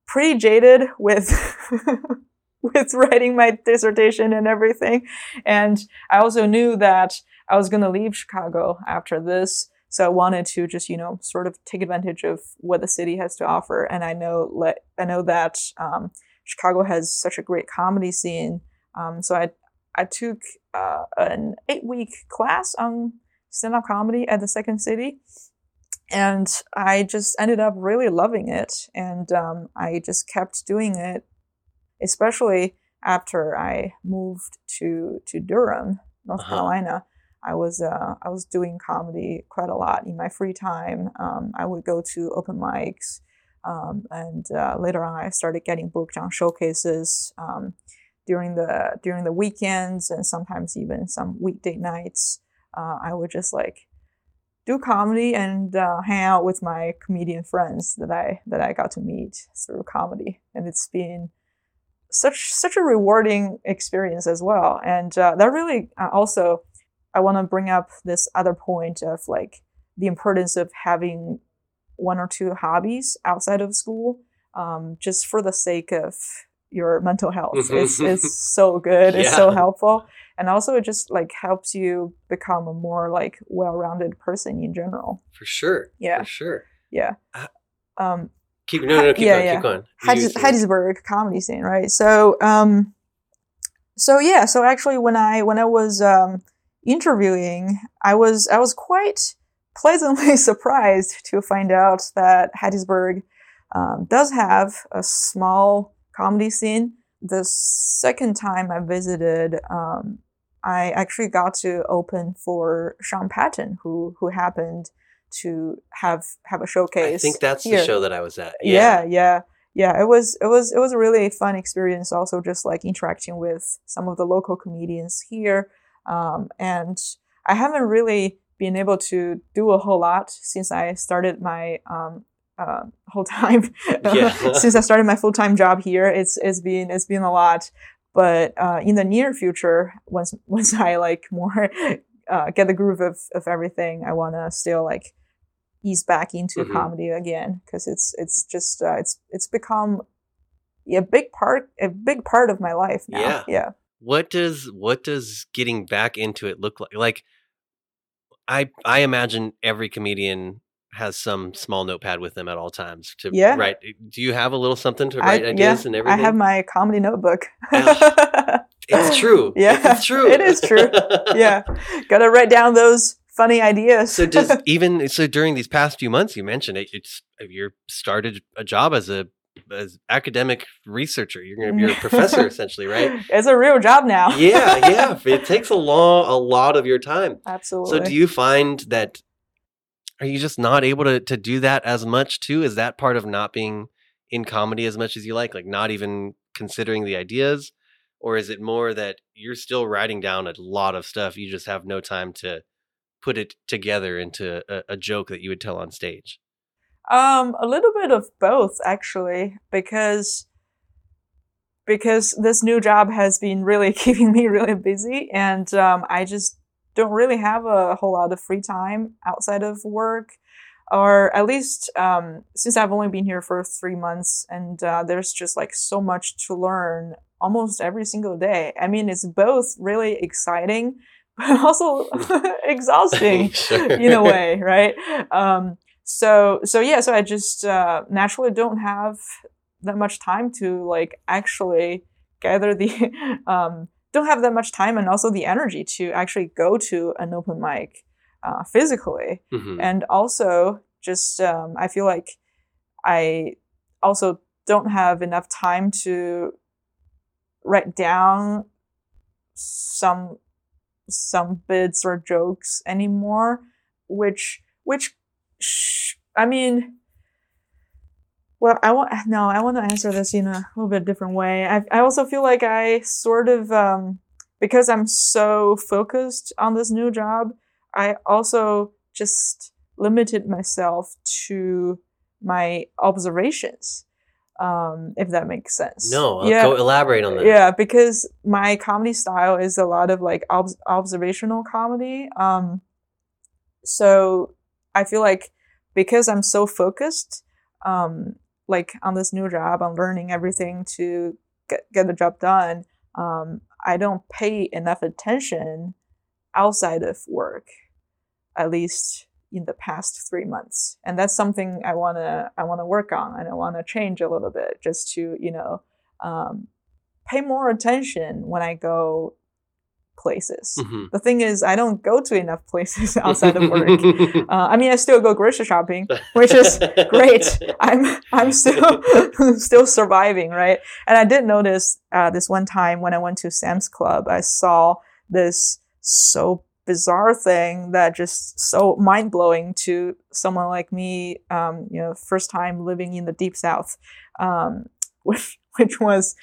pretty jaded with with writing my dissertation and everything, and I also knew that I was going to leave Chicago after this. So I wanted to just, you know, sort of take advantage of what the city has to offer. And I know, let I know that um, Chicago has such a great comedy scene. Um, so I I took uh, an eight week class on stand up comedy at the Second City, and I just ended up really loving it. And um, I just kept doing it, especially after I moved to to Durham, North Uh-huh. Carolina. I was uh, I was doing comedy quite a lot in my free time. Um, I would go to open mics, um, and uh, later on, I started getting booked on showcases um, during the during the weekends and sometimes even some weekday nights. Uh, I would just like do comedy and uh, hang out with my comedian friends that I that I got to meet through comedy, and it's been such such a rewarding experience as well. And uh, that really uh, also I want to bring up this other point of like the importance of having one or two hobbies outside of school, um, just for the sake of your mental health. it's it's so good. It's so helpful, and also it just like helps you become a more like well-rounded person in general. For sure. Yeah. For sure. Yeah. Uh, Um, Keep no, no, keep Yeah, going, yeah. keep going. You- comedy scene, right? So, um, so yeah, so actually, when I when I was um, interviewing, I was I was quite pleasantly surprised to find out that Hattiesburg um, does have a small comedy scene. The second time I visited, um, I actually got to open for Sean Patton, who who happened to have have a showcase. I think that's here the show that I was at. yeah yeah yeah it was it was it was a really fun experience also just like interacting with some of the local comedians here um, and i haven't really been able to do a whole lot since i started my um, uh, whole time Yeah. since i started my full-time job here it's it's been it's been a lot but uh, in the near future once once i like more uh, get the groove of, of everything i want to still like ease back into Mhm. comedy again because it's it's just uh, it's it's become a big part a big part of my life now Yeah. yeah what does what does getting back into it look like like i i imagine every comedian has some small notepad with them at all times to Yeah. write eh, do you have a little something to I- write ideas yeah, and everything? i have my comedy notebook. It's true. Yeah, it's true. it is true. yeah. Gotta write down those funny ideas. So does even so during these past few months you mentioned it it's uh, you started a job as a as academic researcher. You're gonna be a professor essentially right? It's a real job now. Yeah yeah. It takes a long a lot of your time. Absolutely So do you find that are you just not able to to do that as much too? Is that part of not being in comedy as much as you like? Like not even considering the ideas? Or is it more that you're still writing down a lot of stuff, you just have no time to put it together into a, a joke that you would tell on stage? Um, a little bit of both actually, because because this new job has been really keeping me really busy, and um, I just don't really have a whole lot of free time outside of work, or at least um, since I've only been here for three months, and uh, there's just like so much to learn almost every single day. I mean, it's both really exciting, but also exhausting Sure. in a way, right? Um, so so yeah, so I just uh, naturally don't have that much time to like actually gather the um, don't have that much time and also the energy to actually go to an open mic uh, physically Mhm. and also just um, i feel like i also don't have enough time to write down some some bits or jokes anymore which which sh- i mean well i want no i want to answer this in a little bit different way i, I also feel like i sort of um, because i'm so focused on this new job I also just limited myself to my observations, um, if that makes sense. No, uh, yeah, go elaborate on that. yeah, because my comedy style is a lot of like ob- observational comedy. Um, so I feel like because I'm so focused, um, like on this new job, I'm learning everything to get get the job done. Um, I don't pay enough attention outside of work, at least in the past three months, and that's something I wanna I wanna work on, and I wanna change a little bit, just to you know um, pay more attention when I go places. Mhm. The thing is, I don't go to enough places outside of work. Uh, I mean, I still go grocery shopping, which is great. I'm I'm still still surviving, right? And I did notice uh, this one time when I went to Sam's Club, I saw this so bizarre thing that just so mind blowing to someone like me, um, you know, first time living in the deep south, um, which which was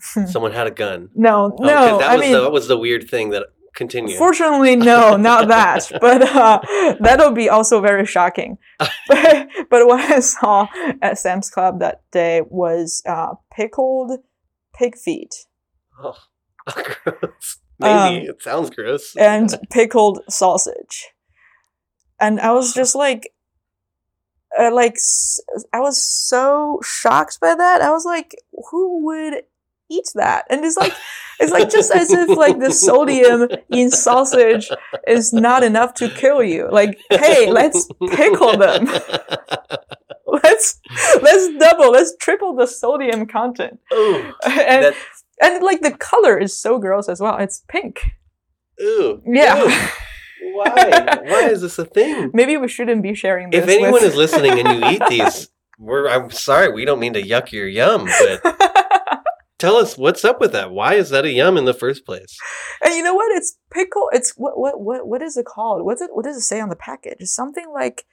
Someone had a gun. no, Oh, no. that I was mean, the, that was the weird thing that continued. Fortunately, no, not that. But uh, that'll be also very shocking. but, but what I saw at Sam's Club that day was uh, pickled pig feet Oh, gross. Maybe Um, it sounds gross. and pickled sausage. And I was just like, uh, like I was so shocked by that. I was like, who would eat that? And it's like it's like just as if like the sodium in sausage is not enough to kill you. Like, hey, let's pickle them. Let's let's double, let's triple the sodium content. Ooh, And and like the color is so gross as well. It's pink. ooh, Yeah. ooh. Why? Why is this a thing? Maybe we shouldn't be sharing this. If anyone with... is listening and you eat these, we're I'm sorry, we don't mean to yuck your yum, but tell us what's up with that. Why is that a yum in the first place? and you know what? It's pickle. It's what what what what is it called? What's it? What does it say on the package? It's something like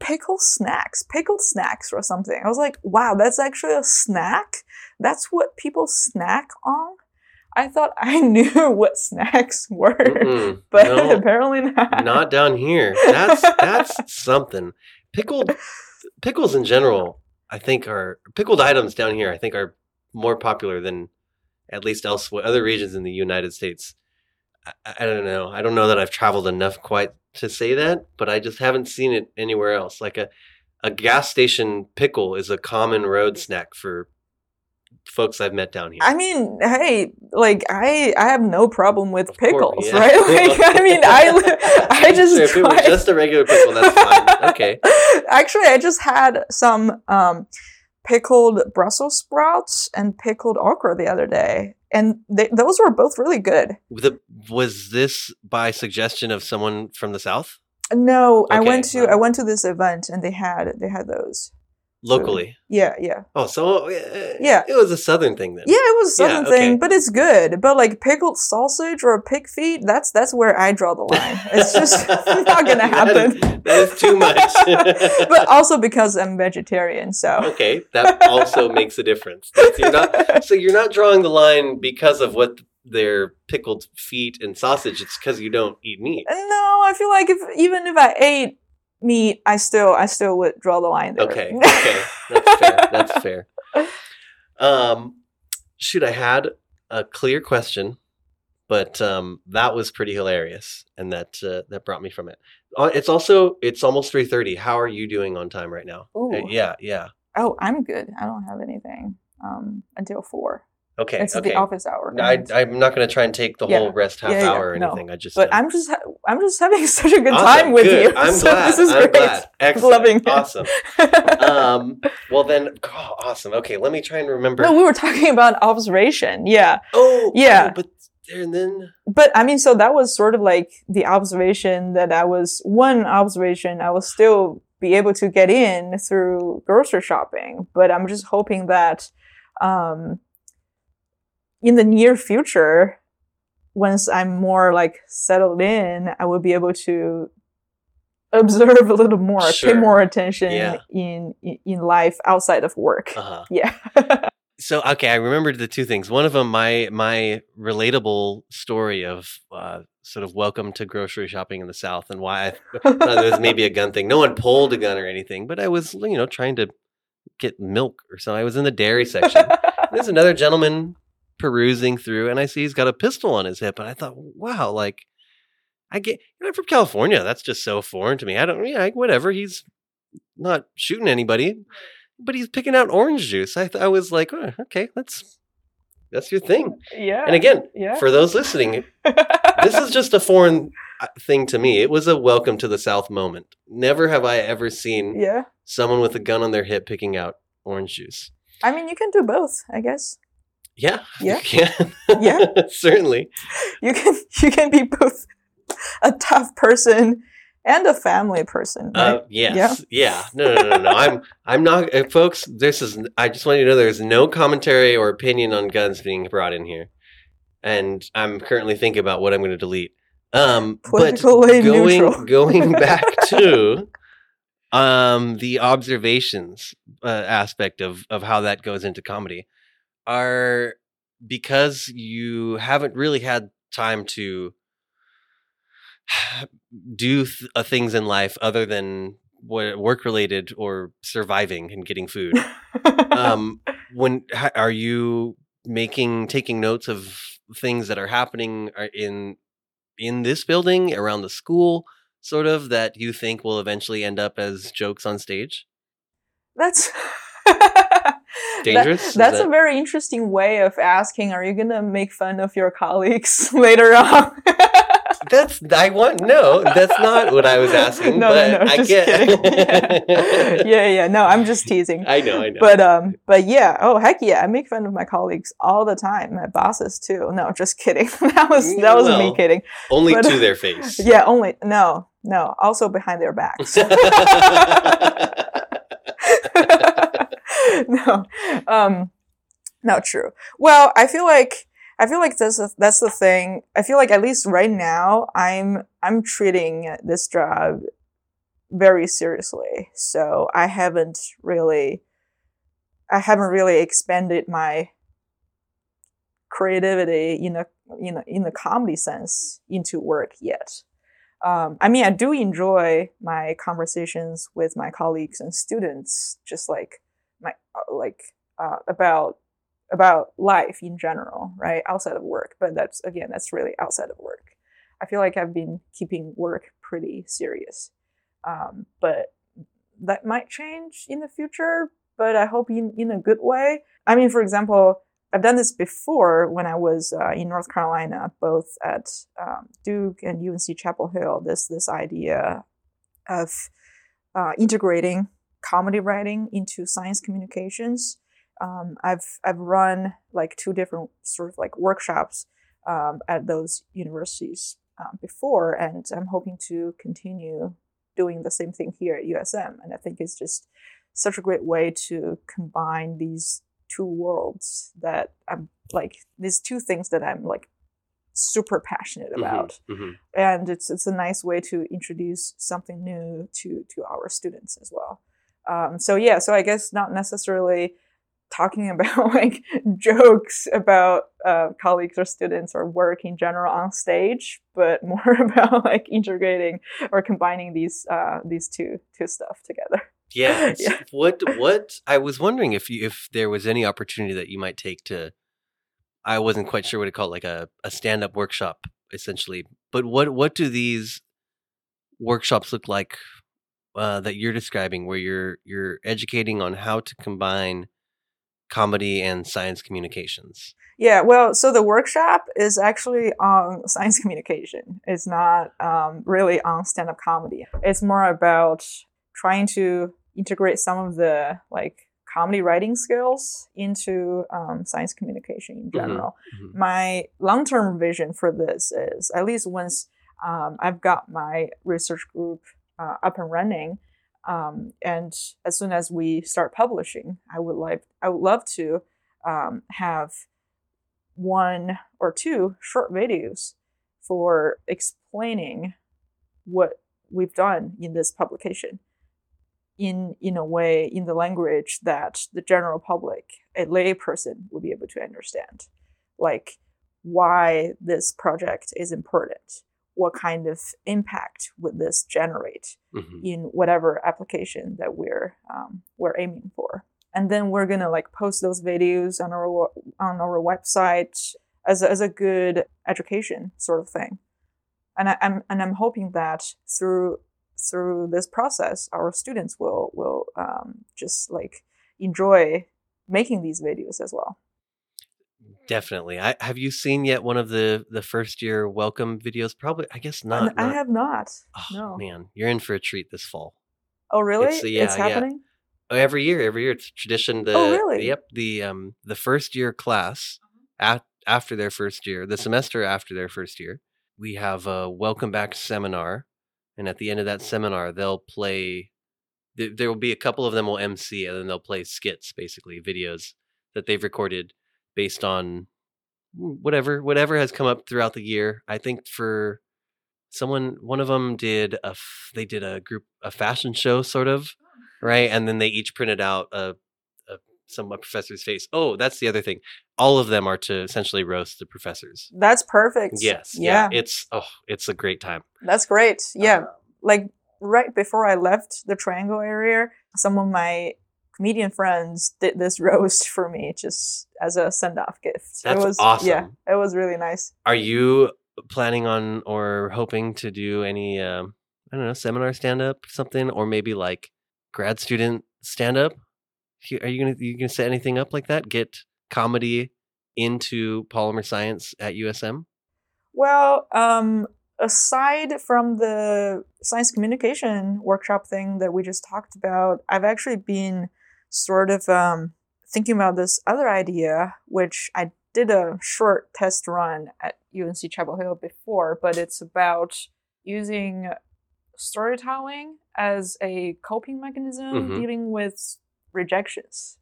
pickle snacks, pickled snacks, or something. I was like, wow, that's actually a snack. That's what people snack on. I thought I knew what snacks were, Mm-mm, but no, apparently not. not down here. That's that's something. Pickled pickles in general, I think are pickled items down here. I think are more popular than at least elsewhere, other regions in the United States. I, I don't know. I don't know that I've traveled enough quite to say that, but I just haven't seen it anywhere else. Like a a gas station pickle is a common road snack for folks I've met down here. I mean, hey, like I, I have no problem with Of course, pickles, yeah. right? Like, I mean, I, I just Sure, if it was just a regular pickle, that's fine. Okay. Actually, I just had some um, pickled Brussels sprouts and pickled okra the other day, and they, those were both really good. The, was this by suggestion of someone from the south No, I went to. I went to this event and they had they had those. Locally? Yeah, yeah, Oh, so uh, Yeah. it was a southern thing then. yeah. It was a Yeah, southern okay. thing, but it's good. But like pickled sausage or pig feet, that's that's where I draw the line. It's just not gonna happen. that is too much. but also because I'm vegetarian, so okay, that also makes a difference. You're not, so you're not drawing the line because of what their pickled feet and sausage. It's because you don't eat meat. No, I feel like if even if I ate meat, I still I still would draw the line there. Okay, okay, that's fair. That's fair. Um, shoot, I had a clear question, but um, that was pretty hilarious, and that uh, that brought me from it. Uh, It's also it's almost three thirty. How are you doing on time right now? Ooh. Uh, yeah, yeah. Oh, I'm good. I don't have anything um, until four. Okay, it's okay. the office hour. No, I, I'm not going to try and take the Yeah. whole rest half Yeah, yeah, hour or no. anything. I just. but uh, I'm just ha- I'm just having such a good awesome, time with good. you. I'm so glad. This is I'm great. glad. Excellent. Loving it. Awesome. um, well then, oh, awesome. Okay, let me try and remember. no, we were talking about observation. Yeah, oh, Yeah. oh, but and then. but I mean, so that was sort of like the observation that I was one observation I will still be able to get in through grocery shopping, but I'm just hoping that um, in the near future, once I'm more like settled in, I will be able to observe a little more, Sure. pay more attention Yeah. in, in life outside of work. Uh huh. Yeah. So okay, I remembered the two things. One of them, my my relatable story of uh, sort of welcome to grocery shopping in the South, and why I thought there was maybe a gun thing. No one pulled a gun or anything, but I was you know trying to get milk or something. I was in the dairy section. There's another gentleman perusing through, and I see he's got a pistol on his hip, and I thought, wow, like I get you know, I'm from California. That's just so foreign to me. I don't, yeah, whatever. He's not shooting anybody, but he's picking out orange juice. I, th- I was like, oh, okay, that's that's your thing. yeah. And again, yeah. for those listening, this is just a foreign uh, thing to me. It was a welcome to the South moment. Never have I ever seen yeah. someone with a gun on their hip picking out orange juice. I mean, you can do both, I guess. Yeah, Yeah. yeah, Yeah. certainly. You can you can be both a tough person and a family person, right? Uh, yes. Yeah. No, no, no, no, no. I'm, I'm not, uh, folks. This is. I just want you to know there's no commentary or opinion on guns being brought in here, and I'm currently thinking about what I'm going to delete. Um, but going neutral. going back to um the observations uh, aspect of of how that goes into comedy are because you haven't really had time to do th- uh, things in life other than work related or surviving and getting food um when ha- are you making taking notes of things that are happening uh, in in this building around the school sort of that you think will eventually end up as jokes on stage? That's Dangerous? That- that's that- a very interesting way of asking. Are you gonna make fun of your colleagues later on? That's I want no. That's not what I was asking. no, but no, no, I just get. kidding. Yeah. yeah, yeah. No, I'm just teasing. I know, I know. But um, but yeah. Oh heck yeah! I make fun of my colleagues all the time. My bosses too. No, just kidding. that was that was me kidding. Only but- to their face. Yeah, only no, no. Also behind their backs. no, um, not true. Well, I feel like I feel like that's the, that's the thing. I feel like at least right now, I'm I'm treating this job very seriously. So I haven't really, I haven't really expanded my creativity in a you know in the comedy sense into work yet. Um, I mean, I do enjoy my conversations with my colleagues and students, just like my uh, like uh, about about life in general, right? Outside of work, but that's again, that's really outside of work. I feel like I've been keeping work pretty serious, um, but that might change in the future. But I hope in in a good way. I mean, for example, I've done this before when I was uh, in North Carolina, both at um, Duke and UNC Chapel Hill. This this idea of uh, integrating comedy writing into science communications. Um, I've I've run like two different sort of like workshops um, at those universities um, before, and I'm hoping to continue doing the same thing here at USM. And I think it's just such a great way to combine these two worlds that I'm like these two things that I'm like super passionate about Mhm. and it's it's a nice way to introduce something new to to our students as well um, so yeah so i guess not necessarily talking about like jokes about uh, colleagues or students or work in general on stage but more about like integrating or combining these uh, these two two stuff together Yeah. Yeah. What what I was wondering if you if there was any opportunity that you might take to I wasn't quite sure what to call it, like a, a stand up workshop essentially. But what what do these workshops look like uh, that you're describing where you're you're educating on how to combine comedy and science communications? Yeah, well, so the workshop is actually on science communication. It's not um, really on stand up comedy. It's more about trying to integrate some of the like comedy writing skills into um, science communication in general. Mhm. My long term vision for this is at least once um, I've got my research group uh, up and running. Um, and as soon as we start publishing, I would like I would love to um, have one or two short videos for explaining what we've done in this publication in in a way in the language that the general public a lay person would be able to understand like why this project is important what kind of impact would this generate Mhm. in whatever application that we're um, we're aiming for? And then we're gonna like post those videos on our on our website as a, as a good education sort of thing. And I, I'm and I'm hoping that through through this process our students will will um, just like enjoy making these videos as well Definitely. I have you seen yet one of the the first year welcome videos? Probably I guess not. I not- have not oh, no man, you're in for a treat this fall. oh really It's- yeah, it's happening Oh, every year, every year it's tradition. The Oh, really? Yep. The um the first year class at after their first year, the semester after their first year, we have a welcome back seminar, and at the end of that seminar, they'll play. There, there will be a couple of them will MC, and then they'll play skits, basically videos that they've recorded based on whatever whatever has come up throughout the year. I think for someone, one of them did a they did a group a fashion show sort of right? And then they each printed out a, a some professor's face. Oh, that's the other thing. All of them are to essentially roast the professors. that's perfect Yes, yeah, It's oh, it's a great time. that's great yeah Uh, like right before I left the Triangle area, some of my comedian friends did this roast for me just as a send off gift. That's it was awesome. Yeah, it was really nice. are you planning on or hoping to do any um, I don't know, seminar stand up, something, or maybe like grad student stand up? Are you gonna you gonna set anything up like that? Get comedy into polymer science at USM? Well, um, aside from the science communication workshop thing that we just talked about, I've actually been sort of um, thinking about this other idea, which I did a short test run at UNC Chapel Hill before, but it's about using storytelling as a coping mechanism Mhm. dealing with rejections.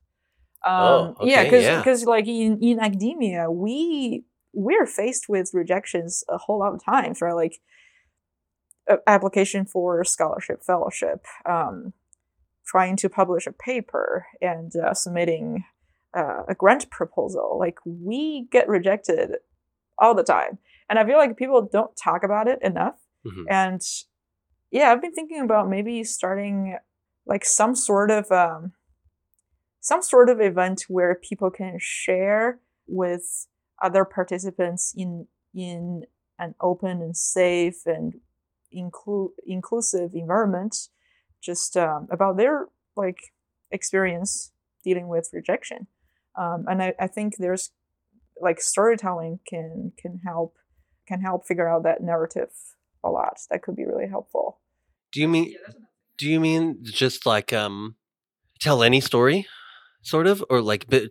Um, Oh, yeah, okay, because yeah. because like in, in academia, we we're faced with rejections a whole lot of times, right? Like application for scholarship, fellowship, um, trying to publish a paper, and uh, submitting uh, a grant proposal. Like we get rejected all the time, and I feel like people don't talk about it enough. Mhm. And yeah, I've been thinking about maybe starting like some sort of um, some sort of event where people can share with other participants in in an open and safe and include inclusive environment just um, about their like experience dealing with rejection. Um, and I, I think there's like storytelling can can help can help figure out that narrative a lot. That could be really helpful. Do you mean do you mean just like um tell any story sort of? Or like bi-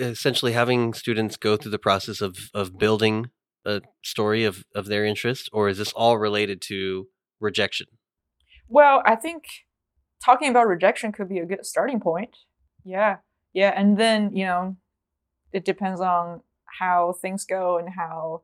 essentially having students go through the process of of building a story of of their interest? Or is this all related to rejection Well, I think talking about rejection could be a good starting point. Yeah. Yeah. And then, you know, it depends on how things go and how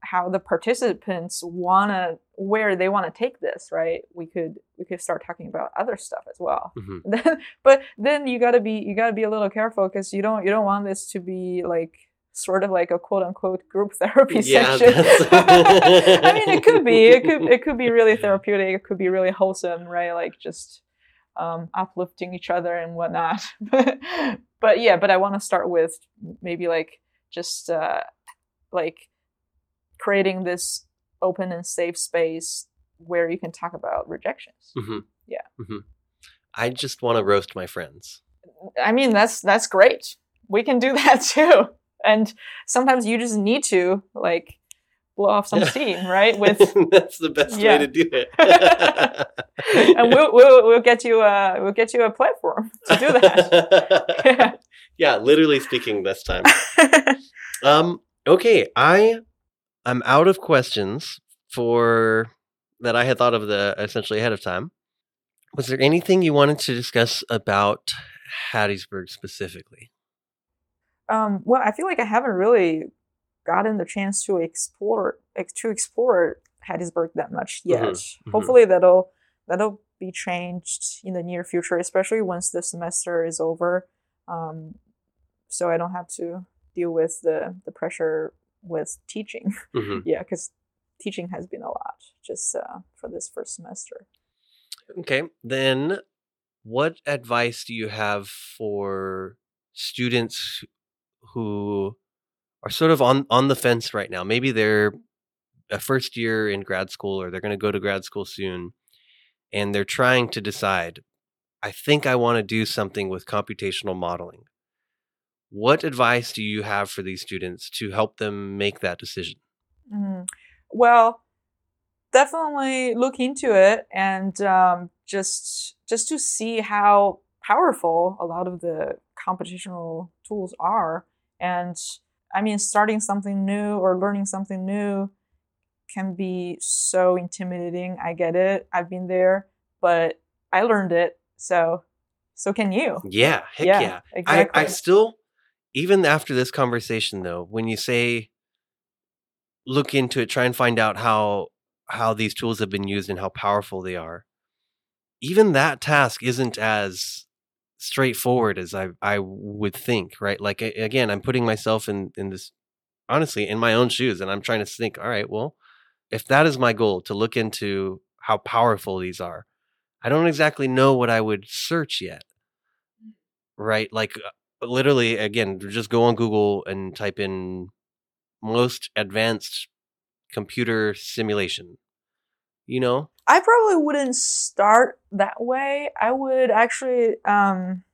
how the participants wanna where they wanna take this, right? We could we could start talking about other stuff as well. Mhm. but then you gotta be you gotta be a little careful because you don't you don't want this to be like sort of like a quote unquote group therapy Yeah, session. I mean, it could be. It could. It could be really therapeutic. It could be really wholesome, right? Like just um, uplifting each other and whatnot. but, but yeah. But I want to start with maybe like just uh, like creating this open and safe space where you can talk about rejections. hmm Yeah. hmm i just want to roast my friends I mean, that's that's great. We can do that too. And sometimes you just need to like blow off some Yeah. steam, right? With that's the best Yeah. way to do it and we'll, we'll we'll get you a we'll get you a platform to do that. yeah literally speaking this time Um. Okay. I I'm out of questions for that I had thought of the essentially ahead of time. Was there anything you wanted to discuss about Hattiesburg specifically? Um, well, I feel like I haven't really gotten the chance to explore to explore Hattiesburg that much yet. mhm. Hopefully, that'll that'll be changed in the near future, especially once the semester is over. Um, so I don't have to deal with the the pressure with teaching. hmm yeah, because teaching has been a lot just uh, for this first semester. Okay. Then, what advice do you have for students who are sort of on on the fence right now? Maybe they're a first year in grad school or they're going to go to grad school soon and they're trying to decide I think I want to do something with computational modeling. What advice do you have for these students to help them make that decision? Mm. Well, definitely look into it and um, just just to see how powerful a lot of the computational tools are. And I mean, starting something new or learning something new can be so intimidating. I get it. I've been there, but I learned it. So, so can you. Yeah, heck yeah. I, exactly. I still, even after this conversation, though, when you say look into it, try and find out how how these tools have been used and how powerful they are. Even that task isn't as straightforward as I I would think, right? Like again, I'm putting myself in in this honestly in my own shoes, and I'm trying to think. All right, well, if that is my goal to look into how powerful these are, I don't exactly know what I would search yet right? Like uh, literally, again, just go on Google and type in most advanced computer simulation. You know, I probably wouldn't start that way. I would actually, um,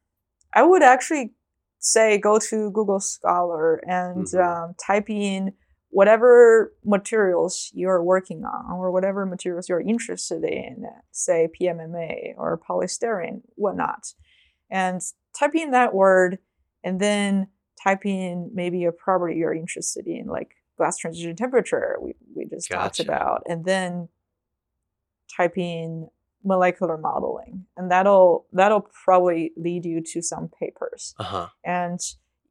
I would actually say go to Google Scholar and Mhm. um, type in whatever materials you're working on or whatever materials you're interested in, say PMMA or polystyrene, whatnot, and type in that word and then type in maybe a property you're interested in, like glass transition temperature we, we just Gotcha. talked about, and then type in molecular modeling and that'll that'll probably lead you to some papers. Uh huh. and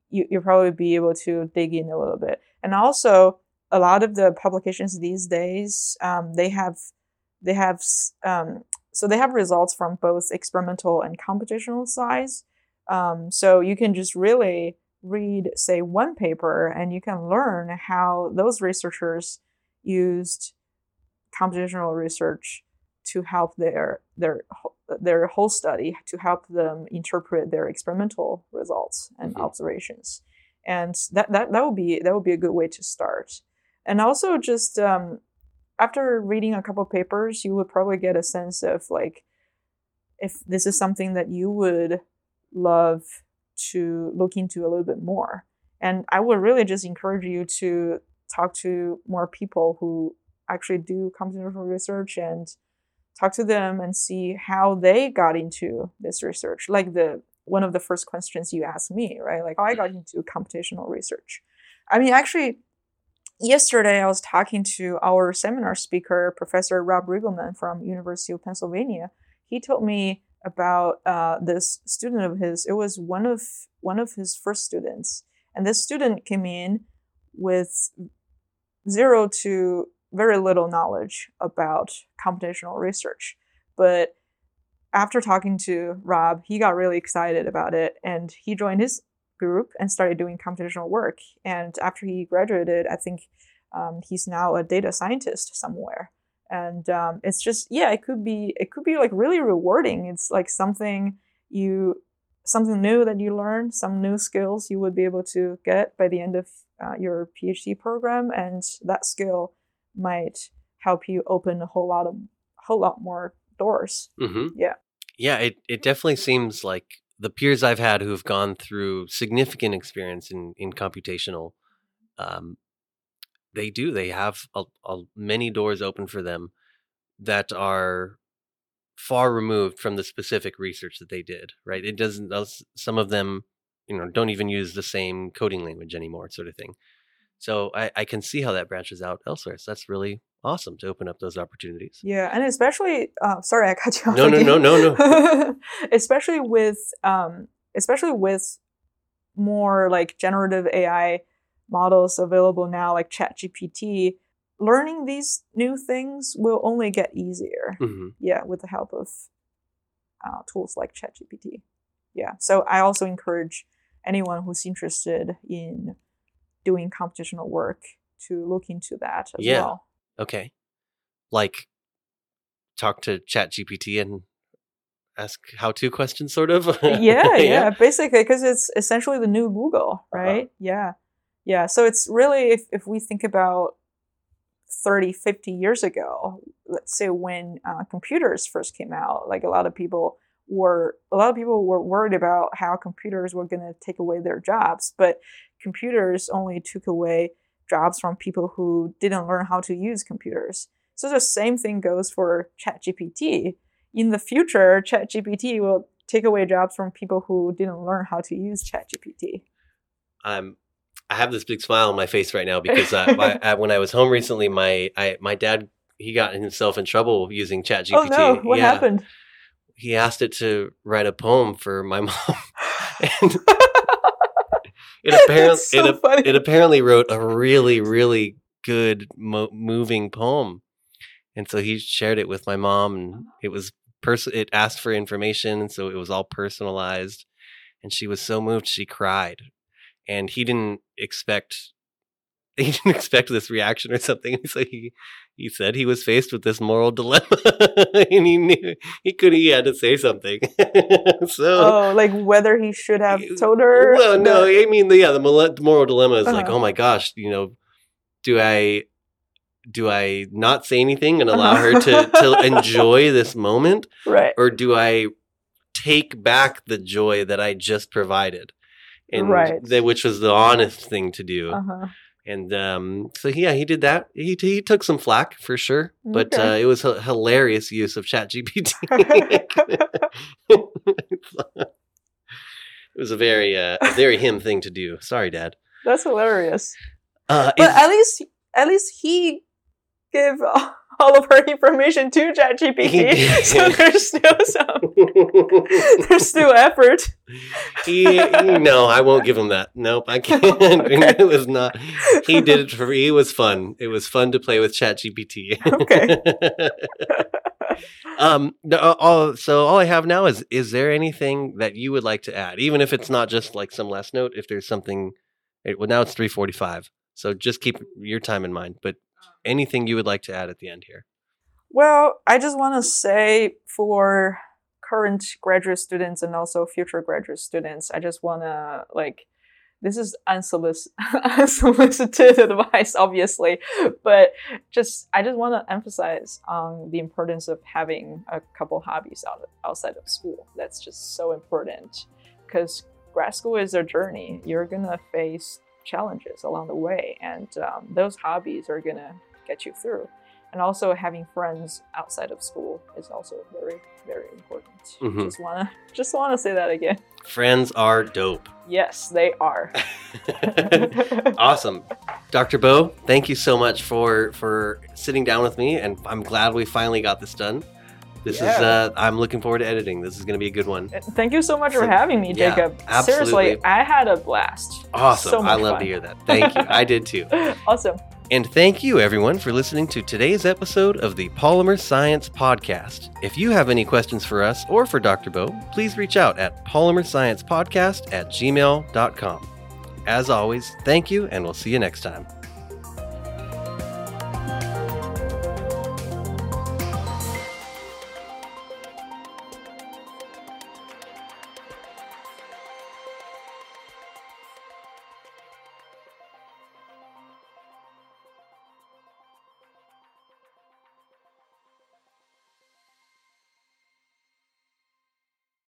you, you'll probably be able to dig in a little bit. And also a lot of the publications these days um, they have they have um, so they have results from both experimental and computational size. Um, so you can just really read say one paper and you can learn how those researchers used computational research to help their their their whole study to help them interpret their experimental results and Mhm. observations. And that, that that would be that would be a good way to start. And also just um, after reading a couple papers you would probably get a sense of like if this is something that you would love to look into a little bit more. And i would really just encourage you to talk to more people who actually do computational research and talk to them and see how they got into this research. Like the one of the first questions you asked me right? Like how i got into computational research. I mean actually yesterday i was talking to our seminar speaker professor rob riggleman from university of pennsylvania. He told me about uh, this student of his. It was one of one of his first students. And this student came in with zero to very little knowledge about computational research. But after talking to Rob, he got really excited about it and he joined his group and started doing computational work. And after he graduated, I think um, he's now a data scientist somewhere. And um, it's just yeah, it could be it could be like really rewarding. It's like something you something new that you learn, some new skills you would be able to get by the end of uh, your PhD program, and that skill might help you open a whole lot of whole lot more doors. Mm-hmm. Yeah. Yeah, it, it definitely seems like the peers I've had who have gone through significant experience in, in computational, um, they do. They have a, a, many doors open for them that are far removed from the specific research that they did. Right? It doesn't. those- Some of them, you know, don't even use the same coding language anymore, sort of thing. So I, I can see how that branches out elsewhere. So that's really awesome to open up those opportunities. Yeah, and especially uh, sorry, I cut you off. No, no, again. no, no, no. especially with um, especially with more like generative AI models available now, like ChatGPT. Learning these new things will only get easier. hmm yeah, with the help of uh, tools like ChatGPT. Yeah, so I also encourage anyone who's interested in doing computational work to look into that as Yeah. well. Okay. Like talk to Chat GPT and ask how to questions sort of. yeah, yeah, basically, because it's essentially the new Google, Uh-huh. right? Yeah, yeah. So it's really, if, if we think about 30, 50 years ago, let's say when uh, computers first came out, like a lot of people were, a lot of people were worried about how computers were going to take away their jobs, but computers only took away jobs from people who didn't learn how to use computers. So the same thing goes for ChatGPT. In the future, ChatGPT will take away jobs from people who didn't learn how to use ChatGPT. I'm I have this big smile on my face right now because uh, I, I, when I was home recently, my I, my dad he got himself in trouble using ChatGPT. Oh no, what yeah. happened? He asked it to write a poem for my mom, and it apparently so it, funny. it apparently wrote a really really good mo- moving poem, and so he shared it with my mom, and it was pers- It asked for information, and so it was all personalized, and she was so moved she cried, and he didn't expect he didn't expect this reaction or something. So he he said he was faced with this moral dilemma, and he knew he could he had to say something. so oh, like whether he should have told her. well, no, I mean, the, yeah, the moral dilemma is like, Uh-huh. oh my gosh, you know, do I do I not say anything and allow her to to enjoy this moment, right. or do I take back the joy that I just provided? And Right. which was the honest thing to do. Uh-huh. And um, so yeah, he did that. He he took some flack for sure, but Okay. uh, it was a hilarious use of ChatGPT. it was a very uh, a very him thing to do. Sorry, Dad. That's hilarious. Uh, But at least at least he gave all of her information to ChatGPT. So there's still some there's still effort. he, no, I won't give him that. Nope, I can't. Okay. it was not. He did it for. Me. It was fun. It was fun to play with ChatGPT. Okay. um. uh, all, so all I have now is: is there anything that you would like to add, even if it's not just like some last note? If there's something, well, now it's three forty-five. So just keep your time in mind. But Um, anything you would like to add at the end here? Well, I just want to say for current graduate students and also future graduate students, I just want to like this is unsolicited, unsolicited advice, obviously, but just I just want to emphasize on the importance of having a couple hobbies out outside of school. That's just so important because grad school is a journey. You're gonna face challenges along the way, and um, those hobbies are gonna get you through. And also having friends outside of school is also very very important. Mhm. just wanna just wanna say that again. Friends are dope. yes they are. Awesome. Dr bo thank you so much for for sitting down with me and i'm glad we finally got this done this is uh i'm looking forward to editing. This is going to be a good one. Thank you so much for having me Yeah, jacob. Absolutely. seriously i had a blast. Awesome. So i love fun. to hear that. Thank you. I did too. Awesome. And thank you everyone for listening to today's episode of the polymer science podcast. If you have any questions for us or for dr bo please reach out at polymersciencepodcast at gmail.com as always thank you and we'll see you next time